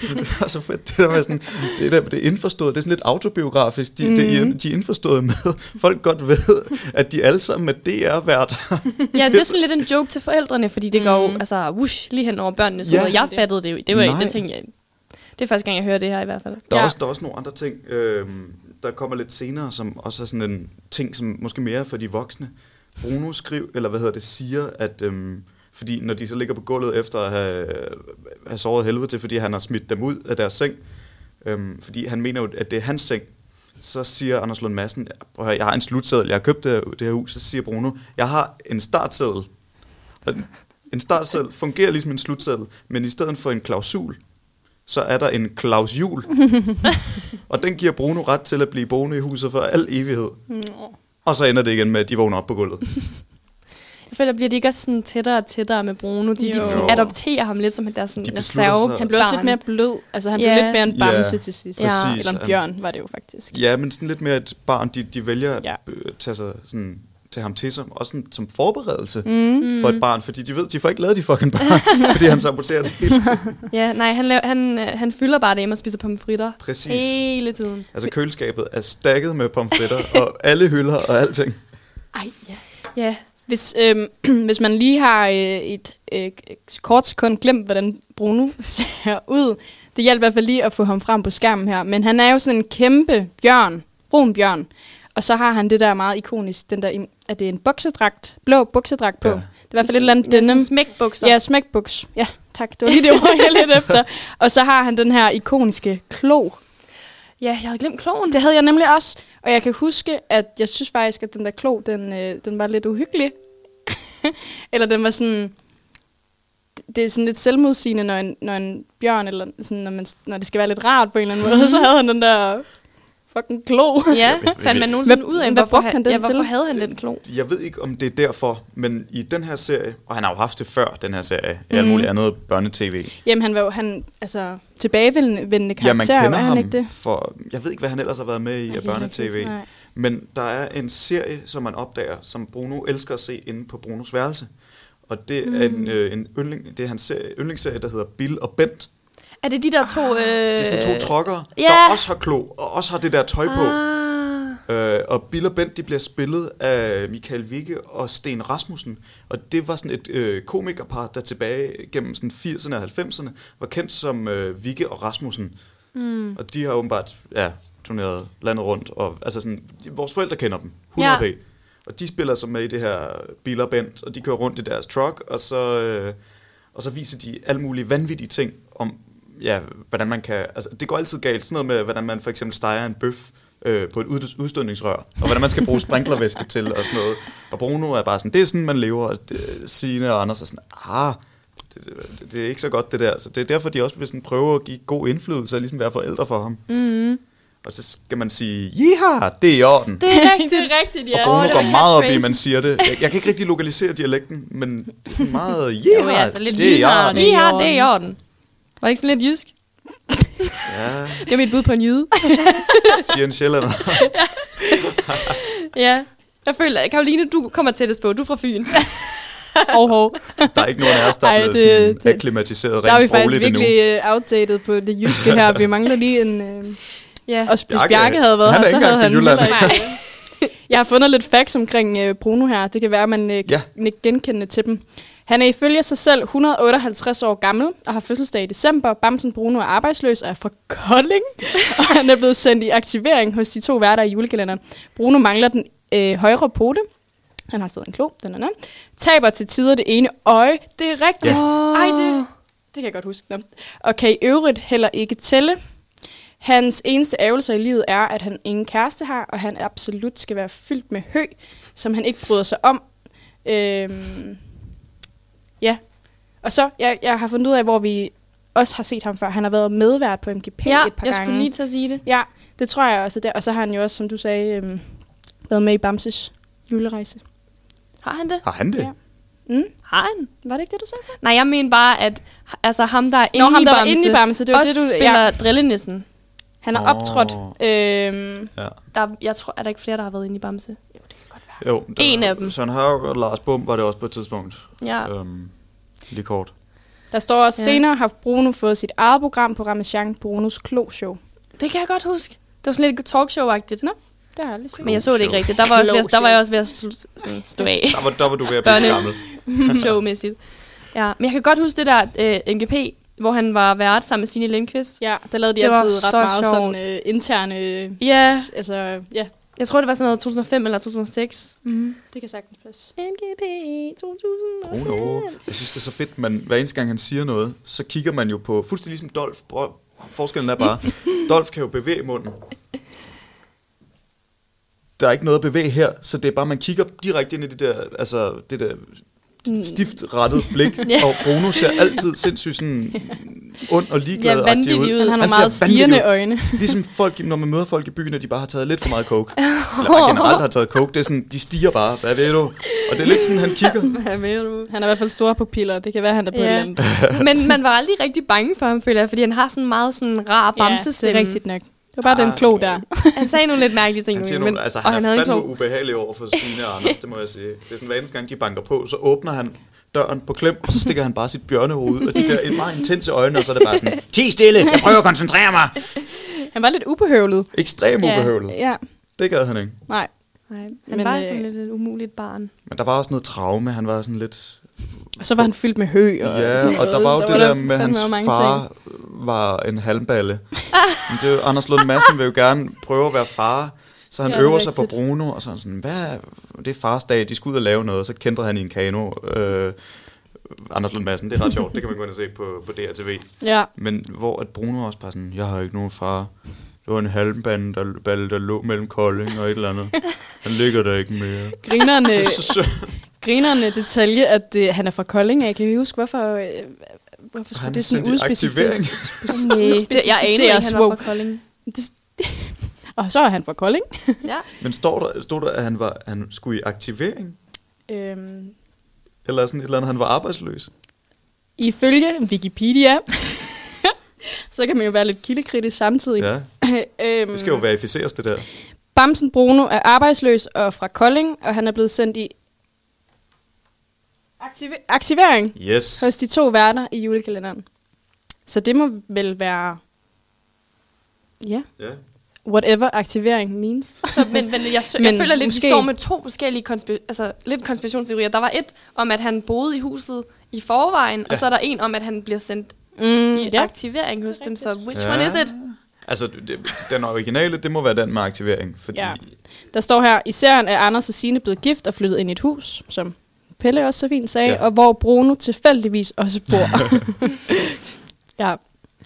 det [laughs] er så fedt, det der med sådan, det, der, det er indforstået, det er sådan lidt autobiografisk, de, mm. det, de er indforstået med, folk godt ved, at de alle sammen er DR-værter. Ja, det er sådan lidt en joke til forældrene, fordi det går jo Mm. altså, whoosh, lige hen over børnenes Ja. hoveder. Jeg fattede det jo. Det var ikke, Nej. det tænkte jeg. Det er første gang, jeg hører det her i hvert fald. Der er, Ja. også, der er også nogle andre ting, øh, der kommer lidt senere, som også er sådan en ting, som måske mere er for de voksne. Bruno skriver, eller hvad hedder det, siger, at øh, fordi når de så ligger på gulvet efter at have, have såret helvede til, fordi han har smidt dem ud af deres seng, øh, fordi han mener jo, at det er hans seng, så siger Anders Lund Madsen, "Prøv jeg har en slutseddel, jeg har købt det her, det her hus, så siger Bruno, jeg har en startseddel. Og en startseddel fungerer ligesom en slutseddel, men i stedet for en klausul, så er der en klausul. [laughs] og den giver Bruno ret til at blive boende i huset for al evighed. Nå. Og så ender det igen med, at de vågner op på gulvet. [laughs] Jeg føler, bliver de ikke også sådan tættere og tættere med Bruno? De, de adopterer ham lidt som deres sådan De reserve. sig. Han blev også lidt barn. mere blød. Altså, han Ja. blev lidt mere en bamse til sidst. Ja. præcis. Eller en bjørn var det jo faktisk. Ja, men sådan lidt mere et barn, de, de vælger Ja. at tage, sig sådan, tage ham til sig, også sådan, som forberedelse Mm. mm. for et barn, fordi de ved, de får ikke lavet de fucking børn, [laughs] fordi han saboterer det hele tiden. Ja, nej, han, laver, han, øh, han fylder bare det hjemme og spiser pomfritter. Præcis. Hele tiden. Altså køleskabet er stakket med pomfritter, og alle hylder og alting. Ej, ja. Ja, Hvis, øhm, [clears throat] hvis man lige har øh, et øh, kort sekund glemt, hvordan Bruno [laughs] ser ud, det hjælper i hvert fald lige at få ham frem på skærmen her. Men han er jo sådan en kæmpe bjørn, brun bjørn. Og så har han det der meget ikonisk, den der, er det en buksedragt, blå buksedragt på? Ja. Det er i hvert fald et eller andet denim. smækbukser. Ja, smækbuks. Ja, tak. Det var lige det ord, jeg lidt [laughs] efter. Og så har han den her ikoniske klo. ja, jeg havde glemt kloven. Det havde jeg nemlig også. Og jeg kan huske, at jeg synes faktisk, at den der klo, den, øh, den var lidt uhyggelig. [laughs] eller den var sådan... Det er sådan lidt selvmodsigende, når en, når en bjørn, eller sådan, når, man, når det skal være lidt rart på en eller anden måde, [laughs] så havde han den der fucking klo. Ja, fandt man nogensinde Hvad- ud af, hvorfor, han den ja, hvorfor til? havde han den klo? Jeg ved ikke, om det er derfor, men i den her serie, og han har jo haft det før, den her serie, i alt muligt andet børnetv. Jamen, han var jo han, altså, tilbagevendende karakter, Ja, man kender var han ham ikke det? for, jeg ved ikke, hvad han ellers har været med i af børnetv. Nej. Men der er en serie, som man opdager, som Bruno elsker at se inde på Brunos værelse. Og det er en, øh, en yndling, det er hans serie, yndlingsserie, der hedder Bill og Bent. Er det de der to... Øh... Det er sådan to trokkere, ja. der også har klo, og også har det der tøj på. Ah. Øh, og Bill og Bent, de bliver spillet af Michael Vigge og Sten Rasmussen. Og det var sådan et øh, komikerpar, der tilbage gennem sådan 80'erne og 90'erne var kendt som øh, Vigge og Rasmussen. Mm. Og de har åbenbart ja, turneret landet rundt. Og, altså sådan, vores forældre kender dem. 100 Ja. ja. Og de spiller så med i det her Bill og Bent, og de kører rundt i deres truck, og så, øh, og så viser de alle mulige vanvittige ting om, ja, hvordan man kan... Altså, det går altid galt. Sådan noget med, hvordan man for eksempel steger en bøf øh, på et ud, udstødningsrør, og hvordan man skal bruge sprinklervæske til og sådan noget. Og Bruno er bare sådan, det er sådan, man lever. Og det, Signe og Anders er sådan, ah, det, det, det er ikke så godt det der. Så det er derfor, de også vil sådan prøve at give god indflydelse og ligesom være forældre for ham. Mm. Og så skal man sige, jiha, det er i orden. Det er [laughs] rigtigt. det er rigtigt, Og ja. Bruno det går meget op i, man siger det. Jeg, jeg kan ikke rigtig lokalisere dialekten, men det er sådan meget, ja, det er i orden. Her, det er i orden. Var det ikke sådan lidt jysk? Ja, Det er mit bud på en jyde. [laughs] siger en sjællander. ja. Jeg føler, Karoline, du kommer tættest på. Du er fra Fyn. [laughs] Hov, hov. Der er ikke nogen af os, der er blevet det- sådan det- akklimatiseret Der er vi rent faktisk virkelig uh, outdated på det jyske her. Vi mangler lige en... Uh, Ja. og hvis Bjarke- havde været han er her, så havde han Jylland. [laughs] Jeg har fundet lidt facts omkring uh, Bruno her. Det kan være, at man uh, Ja. ja. kan genkende til dem. Han er ifølge sig selv 158 år gammel og har fødselsdag i december. Bamsen Bruno er arbejdsløs og er fra Kolding. [laughs] og han er blevet sendt i aktivering hos de to værter i julekalenderen. Bruno mangler den øh, højre pote. Han har stadig en klo. Den er den. Taber til tider det ene øje. Det er rigtigt. Ja. Ej, det, det kan jeg godt huske. Nå. Og kan i øvrigt heller ikke tælle. Hans eneste ærgelser i livet er, at han ingen kæreste har, og han absolut skal være fyldt med hø, som han ikke bryder sig om. Øhm. Og så, jeg, jeg har fundet ud af, hvor vi også har set ham før. Han har været medvært på MGP Ja, et par jeg gange. skulle lige til at sige det. Ja, det tror jeg også er der. Og så har han jo også, som du sagde, øhm, været med i Bamses julerejse. Har han det? Har han det? Ja. Mm? Har han? Var det ikke det, du sagde? Nej, jeg mener bare, at altså, ham, der er inde Nå, ham i der Bamse, inde i Bamse, det var også det, du... spiller Ja, drillenissen. han har Åh. optrådt. Øhm, Ja. Der, jeg tror, er der ikke flere, der har været inde i Bamse? Jo, der, En af dem. Søren Haug og Lars Bum var det også på et tidspunkt. Ja. Øhm, lige kort. der står også, Ja. senere har Bruno fået sit eget program på Ramachan, Brunos Klo Show. Det kan jeg godt huske. Det var sådan lidt talkshow-agtigt. Nå, det har jeg aldrig set. Men jeg så det ikke rigtigt. Der var, også ved, der var jeg også ved at stå af. Der var, der var du ved at blive gammel. [laughs] Showmæssigt. Ja, men jeg kan godt huske det der øh, MGP, hvor han var vært sammen med Signe Lindqvist. Ja, der lavede de Det altid ret så meget sjovt. sådan øh, interne... Ja, s- Altså, ja. Jeg tror, det var sådan noget 2005 eller 2006. Mm, det kan sagtens passe. MGP 2005. Bruno. Jeg synes, det er så fedt, man hver eneste gang, han siger noget, så kigger man jo på, fuldstændig ligesom Dolf. Prøv- Forskellen er bare, [laughs] Dolf kan jo bevæge munden. Der er ikke noget at bevæge her, så det er bare, man kigger direkte ind i det der, altså det der stift rettet blik, [laughs] Ja. og Bruno ser altid sindssygt sådan ond og ligeglad Ja, ud. Men han har ser meget ud. øjne. [laughs] Ligesom folk, når man møder folk i byen, og de bare har taget lidt for meget coke. [laughs] Eller bare generelt har taget coke. Det er sådan, de stiger bare. Hvad ved du? Og det er lidt sådan, han kigger. Hvad mener du? Han har i hvert fald store pupiller. Det kan være, han er på Ja. et eller andet. Men man var aldrig rigtig bange for ham, føler jeg, fordi han har sådan meget sådan rar det bamsestemme. er rigtigt nok. Det var bare Ah, den klo der. [laughs] Han sagde nogle lidt mærkelige ting, Han, siger men, nogle, altså, og han, han er havde en fandme klog. ubehagelig over for Signe og Anders, det må jeg sige. Det er sådan, hver eneste gang, de banker på, så åbner han døren på klem, og så stikker han bare sit bjørnehoved ud, og de der en meget intense øjne, og så er det bare sådan, [laughs] ti stille, jeg prøver at koncentrere mig. Han var lidt ubehøvlet. Ekstrem Ja. ubehøvlet. Ja, Det gad han ikke. nej. Nej, han Men, var øh, sådan lidt et umuligt barn. Men der var også noget traume, han var sådan lidt... Og så var han fyldt med hø. Og Ja, sådan og der var jo det der med, at hans mange far ting. var en halmballe. [laughs] Men det er jo, Anders Lund Madsen vil jo gerne prøve at være far, så han Ja, er øver sig på. Bruno, og så er han sådan, hvad, det er fars dag, de skal ud og lave noget, og så kender han i en kano. Øh, Anders Lund Madsen, det er ret sjovt, det kan man gå ind og se på, på DRTV. Ja, Men hvor at Bruno også bare sådan, jeg har ikke nogen far. Det var en halmballe, der, balle, der lå mellem Kolding og et eller andet. Han ligger der ikke mere. grinerne, [laughs] så, grinerne detalje, at øh, han er fra Kolding. Jeg kan ikke huske, hvorfor, øh, hvorfor skulle han er det sådan i udspecificeres. Nej, [laughs] det, jeg anede ikke, han var fra Kolding. Det- Og [laughs] så er han fra Kolding. Ja. Men står der, stod der, at han, var, han skulle i aktivering? Øhm, Eller sådan et eller andet, han var arbejdsløs? ifølge Wikipedia, så kan man jo være lidt kildekritisk samtidig. Ja, [clears throat] øhm, det skal jo verificeres, det der. Bamsen Bruno er arbejdsløs og fra Kolding, og han er blevet sendt i aktive- aktivering Yes. hos de to værter i julekalenderen. Så det må vel være... Ja. Ja. whatever aktivering means. Så, men, men jeg, sø- [laughs] Men jeg føler lidt, måske- vi står med to forskellige konspi- altså, lidt konspirationsteorier. Der var et om, at han boede i huset i forvejen. Ja. og så er der en om, at han bliver sendt Mm, i aktivering hos dem. Så which Ja. one is it? Altså, det, den originale, det må være den med aktivering, fordi... Ja. Der står her, i serien er Anders og Signe blevet gift og flyttet ind i et hus, som Pelle også så fint sagde, Ja. og hvor Bruno tilfældigvis også bor. [laughs] ja,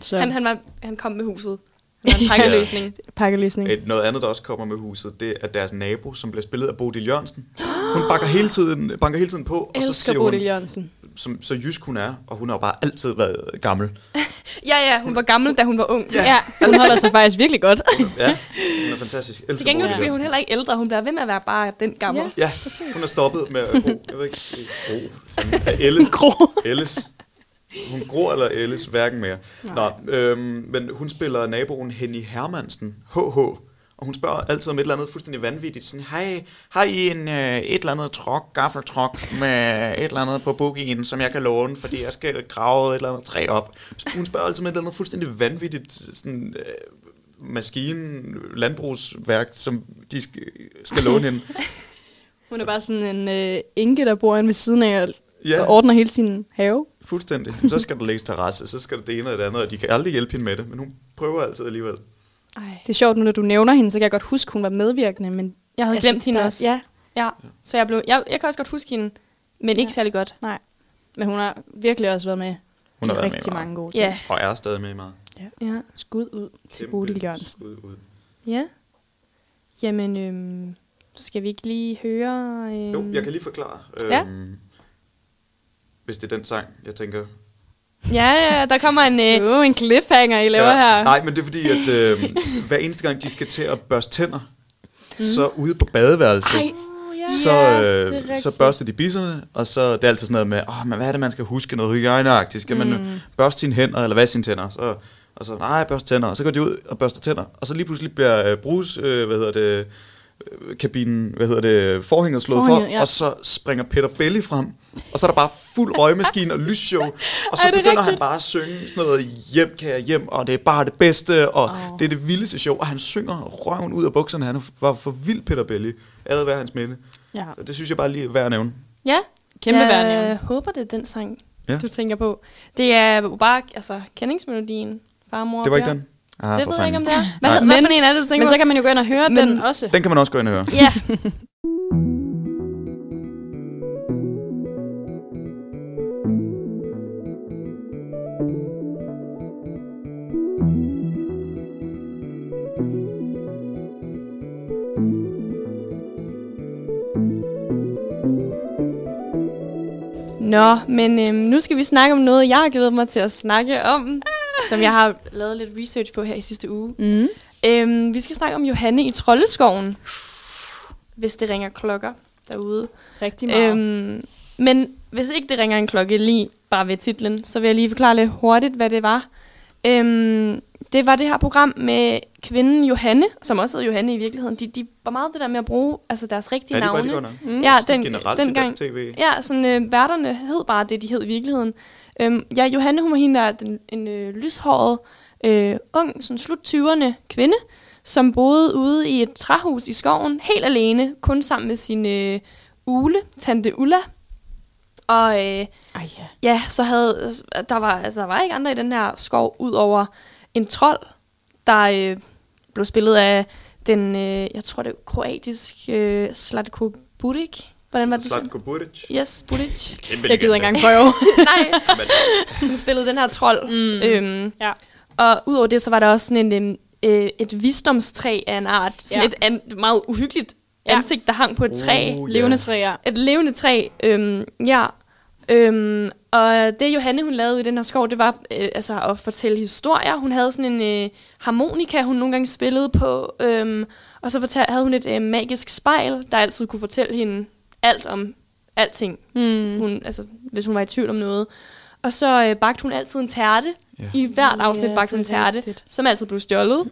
så Han, han, var, han kom med huset. Det var en [laughs] pakkeløsning. pakkeløsning. Et, noget andet, der også kommer med huset, det er deres nabo, som bliver spillet af Bodil Jørgensen. Hun banker hele tiden, banker hele tiden på, og så Elsker siger hun, Bodil Jørgensen. Som, så jysk hun er, og hun har jo bare altid været gammel. [laughs] Ja, ja, hun var gammel, da hun var ung. Ja. ja, hun holder sig faktisk virkelig godt. Ja, hun er fantastisk. Elsker Til gengæld bliver hun heller ikke ældre. Hun bliver ved med at være bare den gammel. Ja. Ja, hun er stoppet med at gro. Jeg ved ikke, gro. [laughs] Elle. Grå. Elles. Hun gror eller Elles, hverken mere. Nå, øhm, men hun spiller naboen Henny Hermansen, HH. Og hun spørger altid om et eller andet fuldstændig vanvittigt. Sådan, hej, har I en, øh, et eller andet trok, gaffeltrok med et eller andet på boogien, som jeg kan låne, fordi jeg skal grave et eller andet træ op. Hun spørger altid om et eller andet fuldstændig vanvittigt sådan, øh, maskine, landbrugsværk, som de skal, skal låne hende. [laughs] Hun er bare sådan en øh, enke, der bor inde ved siden af og, Ja. ordner hele sin have. Fuldstændig. Så skal der lægges terrasse, så skal der det ene og det andet, og de kan aldrig hjælpe hende med det, men hun prøver altid alligevel. Ej. Det er sjovt nu, når du nævner hende, så kan jeg godt huske, hun var medvirkende, men Jeg havde Altså, glemt hende der- også. Ja, ja. Så jeg, blev, jeg, jeg kan også godt huske hende, men ikke Ja. særlig godt. nej. Men hun har virkelig også været med Hun har været med rigtig i meget. mange gode ting. Ja. Og er stadig med i meget. Ja. Skud ud til Kæmpe Bodil Jørgensen. skud ud. Ja. Jamen, øhm, skal vi ikke lige høre... Øhm, Jo, jeg kan lige forklare. Ja. Øhm, hvis det er den sang, jeg tænker. Ja, ja, der kommer en... Øh, jo en cliffhanger, I laver her. Nej, men det er fordi, at øh, hver eneste gang, de skal til at børste tænder, mm. så ude på badeværelset, Ej, så, Ja, øh, så børster de bisserne, og så det er altid sådan noget med, åh, men hvad er det, man skal huske? Noget hygiejneagtigt. Skal man mm. børste sine hænder, eller vaske sine tænder? Så, og så, nej, børste tænder. Og så går de ud og børster tænder. Og så lige pludselig bliver øh, brugs, øh, hvad hedder det, øh, kabinen, hvad hedder det, forhænget slået Forhænget, for, ja. og så springer Peter Belli frem, og så er der bare fuld røgmaskine og lysshow, og så Ej, er begynder han rigtigt. bare at synge sådan noget, hjem kan jeg hjem, og det er bare det bedste, og oh. det er det vildeste show, og han synger røven ud af bukserne, han var for vild Peter Belli, ad være hans minde. Ja. Så det synes jeg bare lige er værd at nævne. ja, Kæmpe jeg værd at nævne. håber, det er den sang, Ja. du tænker på. Det er bare altså, kendingsmelodien. Farmor Det var ikke den? Ah, Det ved jeg ikke, om det er. Hvad, hvad Men- for en er det, du tænker Men så på? kan man jo gå ind og høre Men- den også. Den kan man også gå ind og høre. Ja. [laughs] Nå, men øhm, nu skal vi snakke om noget, jeg har glædet mig til at snakke om, som jeg har lavet lidt research på her i sidste uge. Mm. Øhm, vi skal snakke om Johanne i Troldeskoven, hvis det ringer klokker derude. Rigtig meget. Øhm, men hvis ikke det ringer en klokke lige bare ved titlen, så vil jeg lige forklare lidt hurtigt, hvad det var. Øhm, det var det her program med kvinden Johanne, som også hed Johanne i virkeligheden. De, de var meget det der med at bruge altså deres rigtige Ja, det var navne. de godt nok. Mm. Ja, den, generelt den gang. tv. Ja, sådan øh, værterne hed bare det, de hed i virkeligheden. Øhm, ja, Johanne, hun var hende der, den, en øh, lyshåret, øh, ung, sådan slut 20'erne kvinde, som boede ude i et træhus i skoven, helt alene, kun sammen med sin øh, ule, tante Ulla. Og øh, Ej, ja. ja, så havde, der var, altså, der var ikke andre i den her skov, ud over en trold, der øh, blev spillet af den, øh, jeg tror det er kroatisk, øh, Slatko Buric. Hvordan var det? Slatko Buric. Yes, Buric. Kæmpe Jeg gider ikke engang prøve. [laughs] Nej, Men, som spillede den her trold. Mm. Øhm, Ja. Og udover det, så var der også sådan en, øh, et visdomstræ af en art. Sådan Ja. et an, meget uhyggeligt Ja. ansigt, der hang på et træ. Uh, ja. Levende træer. Et levende træ, øhm, ja. Øhm, og det Johanne, hun lavede i den her skov, det var øh, altså at fortælle historier. Hun havde sådan en øh, harmonika, hun nogle gange spillede på. Øhm, og så fortal, havde hun et øh, magisk spejl, der altid kunne fortælle hende alt om alting. Mm. Hun, altså, hvis hun var i tvivl om noget. Og så øh, bagte hun altid en tærte. Ja. I hvert afsnit Ja, bagte hun en tærte, rigtigt. som altid blev stjålet.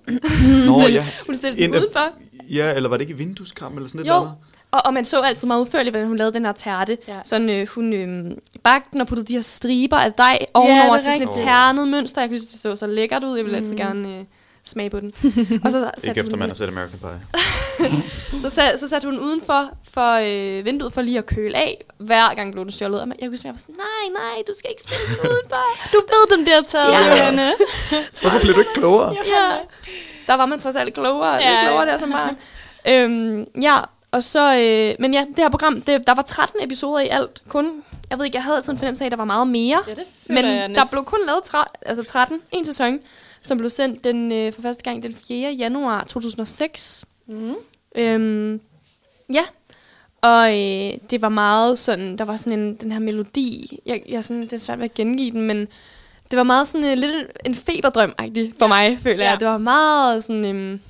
Nå, [laughs] ja. Hun stillede den udenfor. ja, eller var det ikke i vindueskamp eller sådan et Jo. eller andet? Og, og man så altid meget udførligt, hvordan hun lavede den her tærte. Ja. Sådan, øh, hun øh, bagte den og puttede de her striber af deg ovenover er til sådan et ternet mønster. Jeg synes, det så så lækkert ud. Jeg ville altid Mm. gerne øh, smage på den. [laughs] og så satte Ikke efter hun, man har set American Pie. [laughs] så, sat, så satte hun udenfor for øh, vinduet for lige at køle af. Hver gang blev den stjålet. Og jeg husker, jeg var sådan, nej, nej, du skal ikke stille den udenfor. [laughs] Du ved, den bliver taget, Ja. Johanne. Hvorfor blev du ikke klogere? ja. Der var man trods alt klogere, ja. Klogere der som barn. øhm, ja, og så, øh, men ja, det her program, det, der var 13 episoder i alt. Kun, jeg ved ikke, jeg havde altid en fornemmelse af, at der var meget mere. Ja, det men der blev kun lavet tra- altså 13, en sæson, som blev sendt den, øh, for første gang den 4. januar 2006. Mm. Øhm, ja, og øh, det var meget sådan, der var sådan en, den her melodi, jeg, jeg sådan, det er svært ved at gengive den, men det var meget sådan øh, lidt en, en feberdrøm for mig, føler Ja. jeg. Det var meget sådan øhm,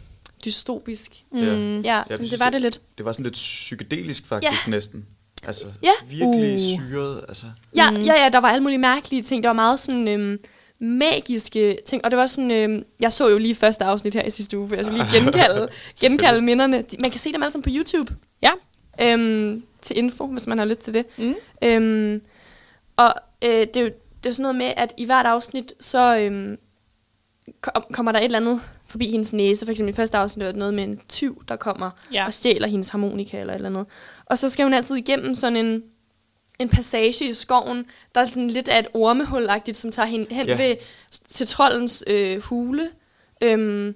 dystopisk. Mm. Ja. Ja, Ja, Jeg men synes, det var det lidt. Det var sådan lidt psykedelisk faktisk næsten. Altså Ja. virkelig Uh. syret. Altså. ja, Mhm. ja, ja, der var alle mulige mærkelige ting. Der var meget sådan øhm, magiske ting, og det var sådan, øhm, jeg så jo lige første afsnit her i sidste uge, for jeg skulle lige genkalde, [laughs] genkalde minderne. De- Man kan se dem alle sammen på YouTube. Ja. Øhm, til info, hvis man har lyst til det. Mm. Øhm, og øh, det, er jo, det er sådan noget med, at i hvert afsnit, så øhm, kom, kommer der et eller andet forbi hendes næse. For eksempel i første afsnit var det noget med en tyv, der kommer Ja. og stjæler hendes harmonika eller et eller andet. Og så skal hun altid igennem sådan en, en passage i skoven, der er sådan lidt af et ormehul som tager hende hen Ja. ved, til trollens øh, hule. Øhm, Er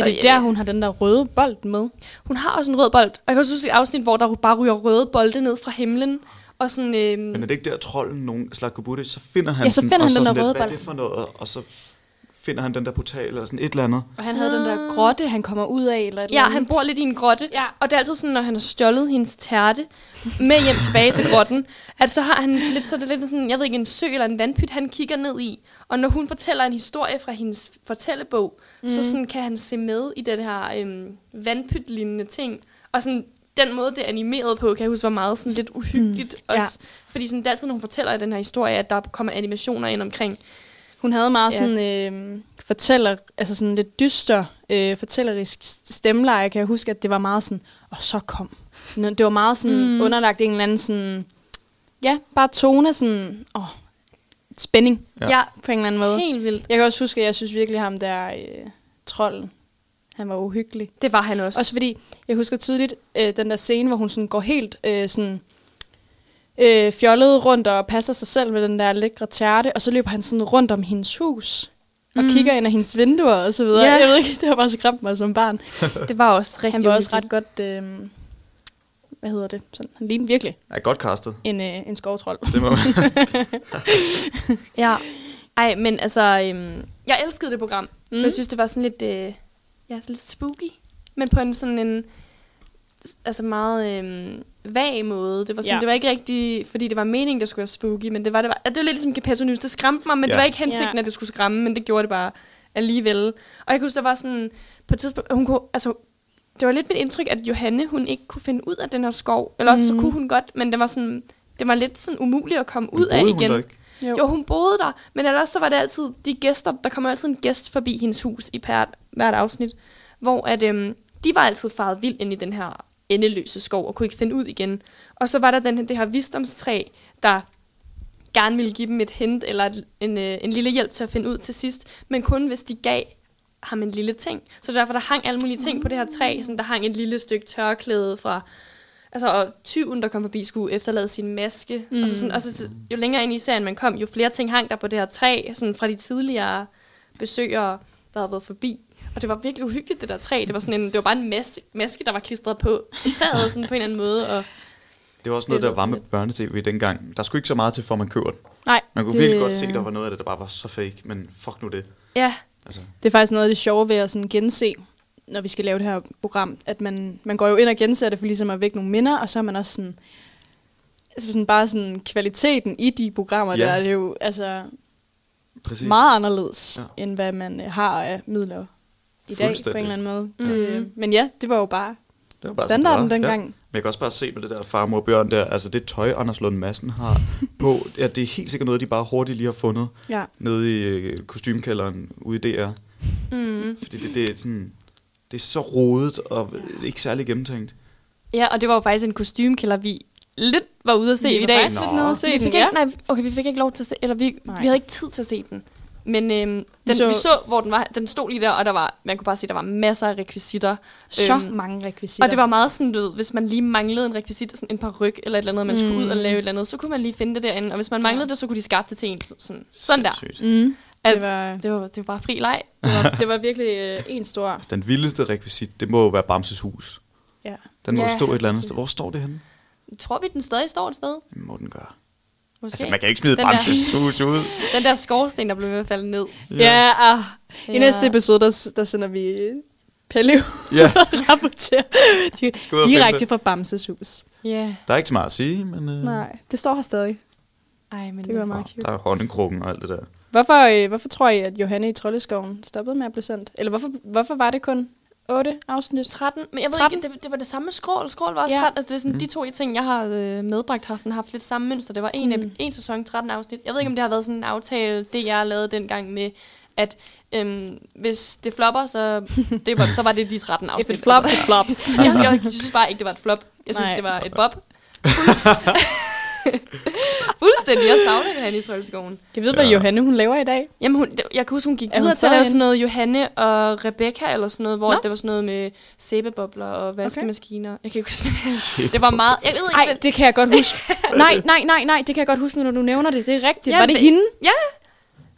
og, det øh, der, hun har den der røde bold med? Hun har også en rød bold. Og jeg kan også huske et afsnit, hvor der bare ryger røde bolde ned fra himlen. Og sådan, øhm, Men er det ikke der, trolden, nogen Slagobute, så finder han Ja, så den, finder og han den der sådan røde lidt, hvad er bold. det for noget? Og så finder han den der portal, eller sådan et eller andet. Og han havde den der grotte, han kommer ud af, eller et Ja, eller han bor lidt i en grotte. Ja. Og det er altid sådan, når han har stjålet hendes tærte med hjem tilbage til grotten, at så har han lidt, så er det lidt sådan, jeg ved ikke, en sø eller en vandpyt, han kigger ned i. Og når hun fortæller en historie fra hendes fortællebog, mm. så sådan kan han se med i den her øhm, vandpyt-lignende ting. Og sådan, den måde, det er animeret på, kan jeg huske, var meget sådan lidt uhyggeligt. Mm. Ja. Også, fordi sådan, det er altid, når hun fortæller i den her historie, at der kommer animationer ind omkring. Hun havde meget Ja. sådan øh, fortæller, altså sådan lidt dyster, øh, fortællerisk stemmeleje. Kan jeg huske, at det var meget sådan, og så kom. Det var meget sådan Mm. mm. underlagt en eller anden sådan, ja, bare tone sådan, åh, spænding Ja. Ja, på en eller anden måde. helt vildt. Jeg kan også huske, at jeg synes virkelig ham der, øh, trolden, han var uhyggelig. Det var han også. Også fordi, jeg husker tydeligt øh, den der scene, hvor hun sådan går helt øh, sådan, øh, fjollet rundt og passer sig selv med den der lækre tærte, og så løber han sådan rundt om hendes hus og Mm. kigger ind af hendes vinduer og så videre. Ja. Jeg ved ikke, [laughs] det har bare så skræmt mig som barn. det var også rigtig Han var også ret godt, øh, hvad hedder det, sådan, han lignede virkelig Er godt castet. en, øh, en skovtrold. Det må man. [laughs] Ja. Ej, men altså, øhm, jeg elskede det program. Mm. Mm. Jeg synes, det var sådan lidt, øh, ja, sådan lidt spooky. Men på en sådan en, altså meget øhm, vag måde. Det var, sådan, Ja. det var ikke rigtig, fordi det var meningen, det skulle være spooky, men det var, det var, det var lidt ligesom Gepetto News. Det skræmte mig, men ja. Det var ikke hensigten, Ja. at det skulle skræmme, men det gjorde det bare alligevel. Og jeg kan huske, der var sådan, på et tidspunkt, hun kunne, altså, det var lidt mit indtryk, at Johanne, hun ikke kunne finde ud af den her skov. Eller også, mm. så Mhm. kunne hun godt, men det var sådan, det var lidt sådan umuligt at komme ud af hun igen. der ikke? Jo. jo, hun boede der, men ellers så var det altid de gæster, der kommer altid en gæst forbi hendes hus i per, hvert afsnit, hvor at, øhm, de var altid faret vildt ind i den her endeløse skov og kunne ikke finde ud igen. Og så var der den, det her visdomstræ, der gerne ville give dem et hint eller en, øh, en lille hjælp til at finde ud til sidst, men kun hvis de gav ham en lille ting. Så derfor der hang alle mulige ting på det her træ, sådan der hang et lille stykke tørklæde fra Altså, og tyven, der kom forbi, skulle efterlade sin maske. Mm. Og, så sådan, og så, jo længere ind i serien man kom, jo flere ting hang der på det her træ, sådan fra de tidligere besøgere, der havde været forbi. Og det var virkelig uhyggeligt, det der træ. Det var, sådan en, det var bare en maske, maske, der var klistret på træet sådan på en eller anden måde. Og Det var også Det noget, der var med børnetv dengang. Der skulle ikke så meget til, for man køber den. Nej, Man kunne det, virkelig godt se, der var noget af det, der bare var så fake. Men fuck nu det. ja, Altså, Det er faktisk noget af det sjove ved at sådan gense, når vi skal lave det her program, at man, man går jo ind og genser det for ligesom at vække nogle minder, og så er man også sådan, altså sådan bare sådan kvaliteten i de programmer, Ja. der er det jo altså præcis. meget anderledes, Ja. ja. end hvad man øh, har af midler i dag på en eller anden måde. Mhm. Det, men ja, det var jo bare Det var bare standarden sådan, det var. dengang. Ja. Men jeg kan også bare se med det der farmor Bjørn der, altså det tøj, Anders Lund Madsen har [laughs] på, ja, det er helt sikkert noget, de bare hurtigt lige har fundet Ja. nede i øh, kostymkælderen ude i DR. mm. Fordi det, det er sådan, det er så rodet og ikke særlig gennemtænkt. ja, og det var jo faktisk en kostymekælder, vi lidt var ude at se Vi i var dag. faktisk lidt Nå. nede og se vi den, fik ja. ikke, nej, okay, vi fik ikke lov til at se, eller vi, Nej. vi havde ikke tid til at se den. Men øhm, den, så- vi så, hvor den var, den stod lige der, og der var, man kunne bare se, der var masser af rekvisitter. Så Øhm, mange rekvisitter. Og det var meget sådan, du ved, hvis man lige manglede en rekvisit, sådan en par ryg eller et eller andet, man skulle Mm. ud og lave et eller andet, så kunne man lige finde det derinde. Og hvis man manglede det, så kunne de skaffe det til en. Sådan, sådan der. Sindssygt. Mm. At- Det var, Det var, det var bare fri leg. det var, det var virkelig øh, en stor... Den vildeste rekvisit, det må jo være Bamses hus. Ja. Den må Ja. ja. stå et eller andet sted. Hvor står det henne? Tror vi, den stadig står et sted? Det må den gøre. Måske. Altså, man kan ikke smide hus ud. [laughs] Den der skorsten, der blev i hvert fald ned. Ja, ja ah. i Ja. næste episode, der, der sender vi øh, Pelle [laughs] Ja, og rapporterer direkte fra Bamses hus. Ja. der er ikke så meget at sige, men øh, Nej, det står her stadig. Ej, men Det var meget cute. der er honningkrukken og alt det der. Hvorfor, øh, hvorfor tror I, at Johanne i Trolleskoven stoppede med at blive sendt? Eller hvorfor, hvorfor var det kun 8 afsnit? 13, men jeg ved 13? ikke, det, det var det samme skrål. Skrål var også Ja. ja. 13. Altså, det er sådan, Mm. de to ting, jeg har øh, medbragt, har sådan haft lidt samme mønster. Det var en, Sådan- ep- en sæson, 13 afsnit. Jeg ved ikke, om det har været sådan en aftale, det jeg lavede dengang med, at øhm, hvis det flopper, så, [laughs] det var, så var det de 13 If afsnit. it flops, it flops. [laughs] jeg, jeg, jeg synes bare ikke, det var et flop. Jeg synes, Nej. det var et bob. [laughs] Fuldstændig. Jeg savner Johanne i Trølleskoven. Jeg ved, hvad Ja. Johanne hun laver i dag. Jamen, hun, jeg kan huske, hun gik Er videre til at lave sådan noget Johanne og Rebecca, eller sådan noget, hvor Nå. det var sådan noget med sæbebobler og vaskemaskiner. Okay. Jeg kan ikke huske, det Det var meget... Jeg ved ikke, Nej, hvad- det kan jeg godt huske. [laughs] nej, nej, nej, nej, det kan jeg godt huske, nu, når du nævner det. Det er rigtigt. Ja, var det det- hende? Ja,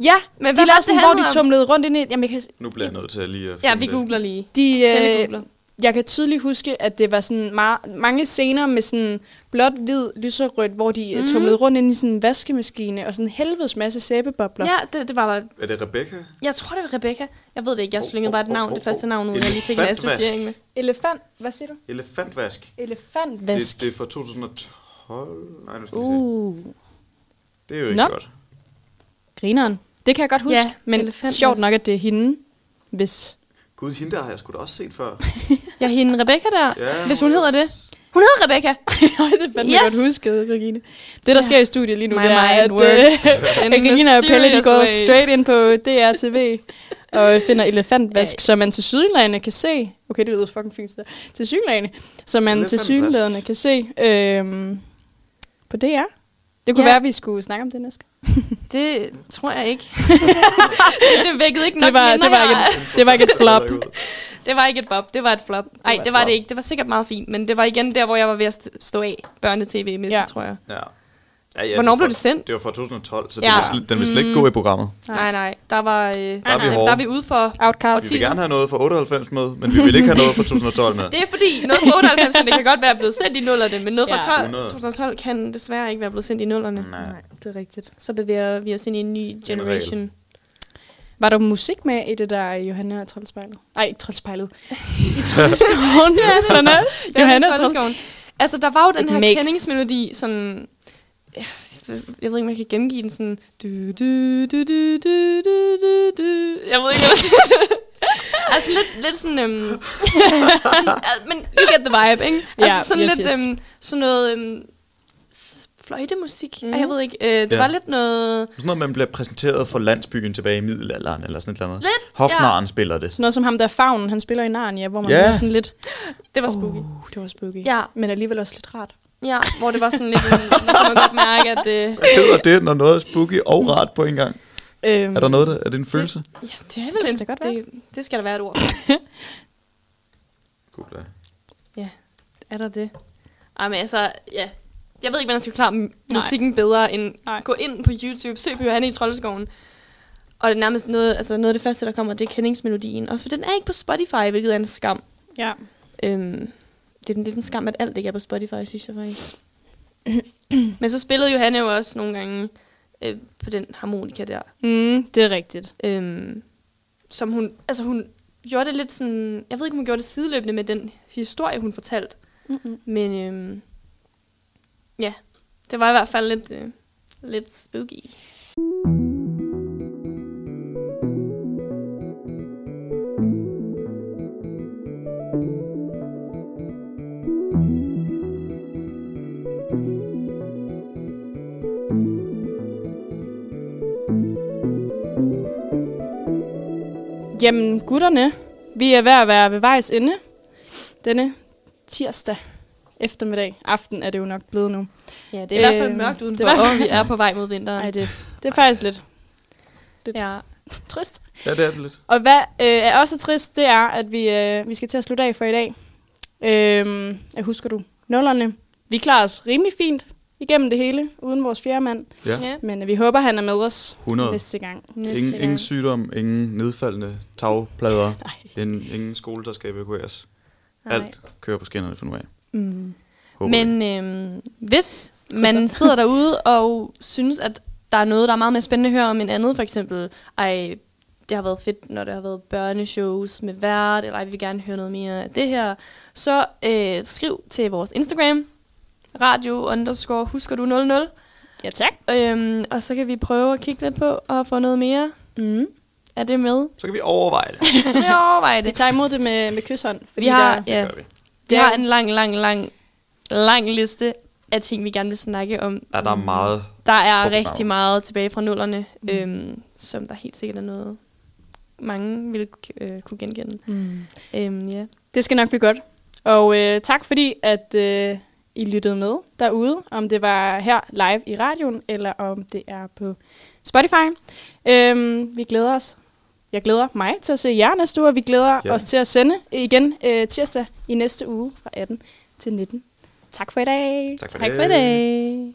Ja, men de lavede det, sådan, hvor de tumlede rundt ind i... Jamen, jeg, kan, Nu bliver jeg nødt til at lige at Ja, vi googler lige. de, øh, googler. Jeg kan tydeligt huske, at det var sådan meget, mange scener med sådan blåt, hvid, lyserødt, hvor de mm. Tumlede rundt ind i sådan en vaskemaskine, og sådan en helvedes masse sæbebobler. Ja, det, det var bare... Er det Rebecca? Jeg tror, det var Rebecca. Jeg ved det ikke. Jeg Oh, slyngede oh, bare et oh, navn, oh, det første oh. navn ud, jeg lige fik en associering med. Elefant, hvad siger du? Elefantvask. Elefantvask. Det, det er fra 2012. Nej, nu skal vi se. Uh, Det er jo ikke Nå. godt. grineren. Det kan jeg godt huske, Ja, men elefantvask. sjovt nok, at det er hende, hvis... Gud, hende der har jeg sgu da også set før. [laughs] Ja, hende Rebecca der. Ja, Hvis hun hedder det. Hun hedder Rebecca. [laughs] Ej, det er fandme Yes! godt husket, Regine. Det, der Ja. sker i studiet lige nu, My det er, at mind øh, [laughs] Regina og Pelle, de går straight ind på DRTV og finder elefantvask, Ja. som man til sydlandene kan se. Okay, det lyder fucking fint. så. Til sydlandene. Som man til sydlandene kan se øhm, på DR. Det kunne Ja. være, at vi skulle snakke om det næste. [laughs] Det tror jeg ikke. [laughs] det, det vækkede ikke nok Det var, minder. det, var ikke et, det var ikke et flop. Det var ikke et bob, det var et flop. Nej, var det et var flop. det ikke. Det var sikkert meget fint, men det var igen der, hvor jeg var ved at st- stå af børnetv-mæssigt, ja. tror jeg. Ja. Ja, ja, Hvornår det var blev fra- det sendt? Det var fra 2012, så Ja. den, vil, den vil slet ikke Mm. gå i programmet. Nej, nej. Der var... Øh, der, er vi der, hårde. er vi ude for... Outcast. Vi vil gerne have noget fra 98 med, men vi vil ikke have noget fra 2012 med. [laughs] Det er fordi, noget fra 98, det kan godt være blevet sendt i nullerne, men noget fra Ja. 12, 100. 2012 kan desværre ikke være blevet sendt i nullerne. Nej. det er rigtigt. Så bevæger vi os ind i en ny generation. Var der musik med i det der Johanna og Troldspejlet? Nej, ikke Troldspejlet. [laughs] I Troldskoven. ja, den er. Johanna og Trold... Troldeskoven. Altså, der var jo den her kendingsmelodi, sådan... ja, Jeg ved ikke, om jeg kan gengive den sådan... Du, du, du, du, du, du, du, du. Jeg ved ikke, hvad [laughs] Altså lidt, lidt sådan... Øhm, [laughs] men you get the vibe, ikke? Altså Ja, sådan yes, lidt yes. Øhm, sådan noget... Øhm, fløjtemusik. Mm. Mhm. Jeg ved ikke. Øh, det Ja. var lidt noget... Sådan noget, man bliver præsenteret for landsbyen tilbage i middelalderen, eller sådan et eller andet. Lidt, Hofnaren spiller det. Sådan noget som ham der Fagnen, han spiller i Narnia, hvor man Ja. yeah. sådan lidt... Det var spooky. Uh, det var spooky. Ja. Men alligevel også lidt rart. Ja, hvor det var sådan lidt... En, man godt mærke, at... Øh, Hvad hedder det, når noget er spooky og rart på en gang? Øhm, Er der noget der? Er det en følelse? ja, det er vel en, Det kan godt det, det skal der være et ord [laughs] for. Google. Er der det? Ej, men altså, ja. Jeg ved ikke, hvordan jeg skal klare musikken bedre, end Nej. gå ind på YouTube, søg på Johanne i Troldeskoven. Og det er nærmest noget, altså noget af det første, der kommer, det er kendingsmelodien. Også for den er ikke på Spotify, hvilket er en skam. Ja. Øhm, det er den lidt en skam, at alt ikke er på Spotify, synes jeg faktisk. [clears throat] Men så spillede Johanne jo også nogle gange øh, på den harmonika der. Mm, det er rigtigt. Øhm, som hun, altså hun gjorde det lidt sådan, jeg ved ikke, om hun gjorde det sideløbende med den historie, hun fortalte. Mm-mm. Men øhm, ja, det var i hvert fald lidt, øh, lidt spooky. Jamen, gutterne, vi er ved at være ved vejs ende. Denne tirsdag eftermiddag. Aften er det jo nok blevet nu. Ja, det er i hvert fald Øhm, mørkt det udenfor, hvert og vi er på vej mod vinteren. Nej, det, det er faktisk lidt. lidt ja. trist. Ja, det er det lidt. Og hvad øh, er også trist, det er, at vi, øh, vi skal til at slutte af for i dag. Øh, jeg husker du nullerne. Vi klarer os rimelig fint igennem det hele, uden vores fjerde mand. Ja. Ja. Men øh, vi håber, han er med os 100. næste gang. Næste Ingen, gang. ingen sygdom, ingen nedfaldende tagplader, [laughs] ingen, ingen skole, der skal evakueres. Nej. Alt kører på skinnerne for nu af. Mm. Håber. Men øhm, hvis man sidder [laughs] derude og synes, at der er noget, der er meget mere spændende at høre om en andet, for eksempel, ej, det har været fedt, når der har været børneshows med vært, eller ej, vi vil gerne høre noget mere af det her, så øh, skriv til vores Instagram, radio underscore husker du 00, Ja, tak. øhm, og så kan vi prøve at kigge lidt på og få noget mere. Mm. Er det med? Så kan vi overveje det. [laughs] Så vil jeg overveje Vi det. tager imod det med, med kysshånd. Fordi Vi har, der, ja, Gør vi. vi Det er har en lang, lang, lang, lang liste af ting, vi gerne vil snakke om. Ja, der er meget. Der er På rigtig meget tilbage fra nullerne, mm. øhm, som der helt sikkert er noget, mange vil øh, kunne genkende. mm. Øhm, ja. Det skal nok blive godt. Og øh, tak fordi, at øh, I lyttede med derude, om det var her live i radioen, eller om det er på Spotify. Øhm, vi glæder os. Jeg glæder mig til at se jer næste uge, og vi glæder Ja. os til at sende igen øh, tirsdag i næste uge fra 18 til 19. Tak for i dag. Tak for Tak det. for i dag.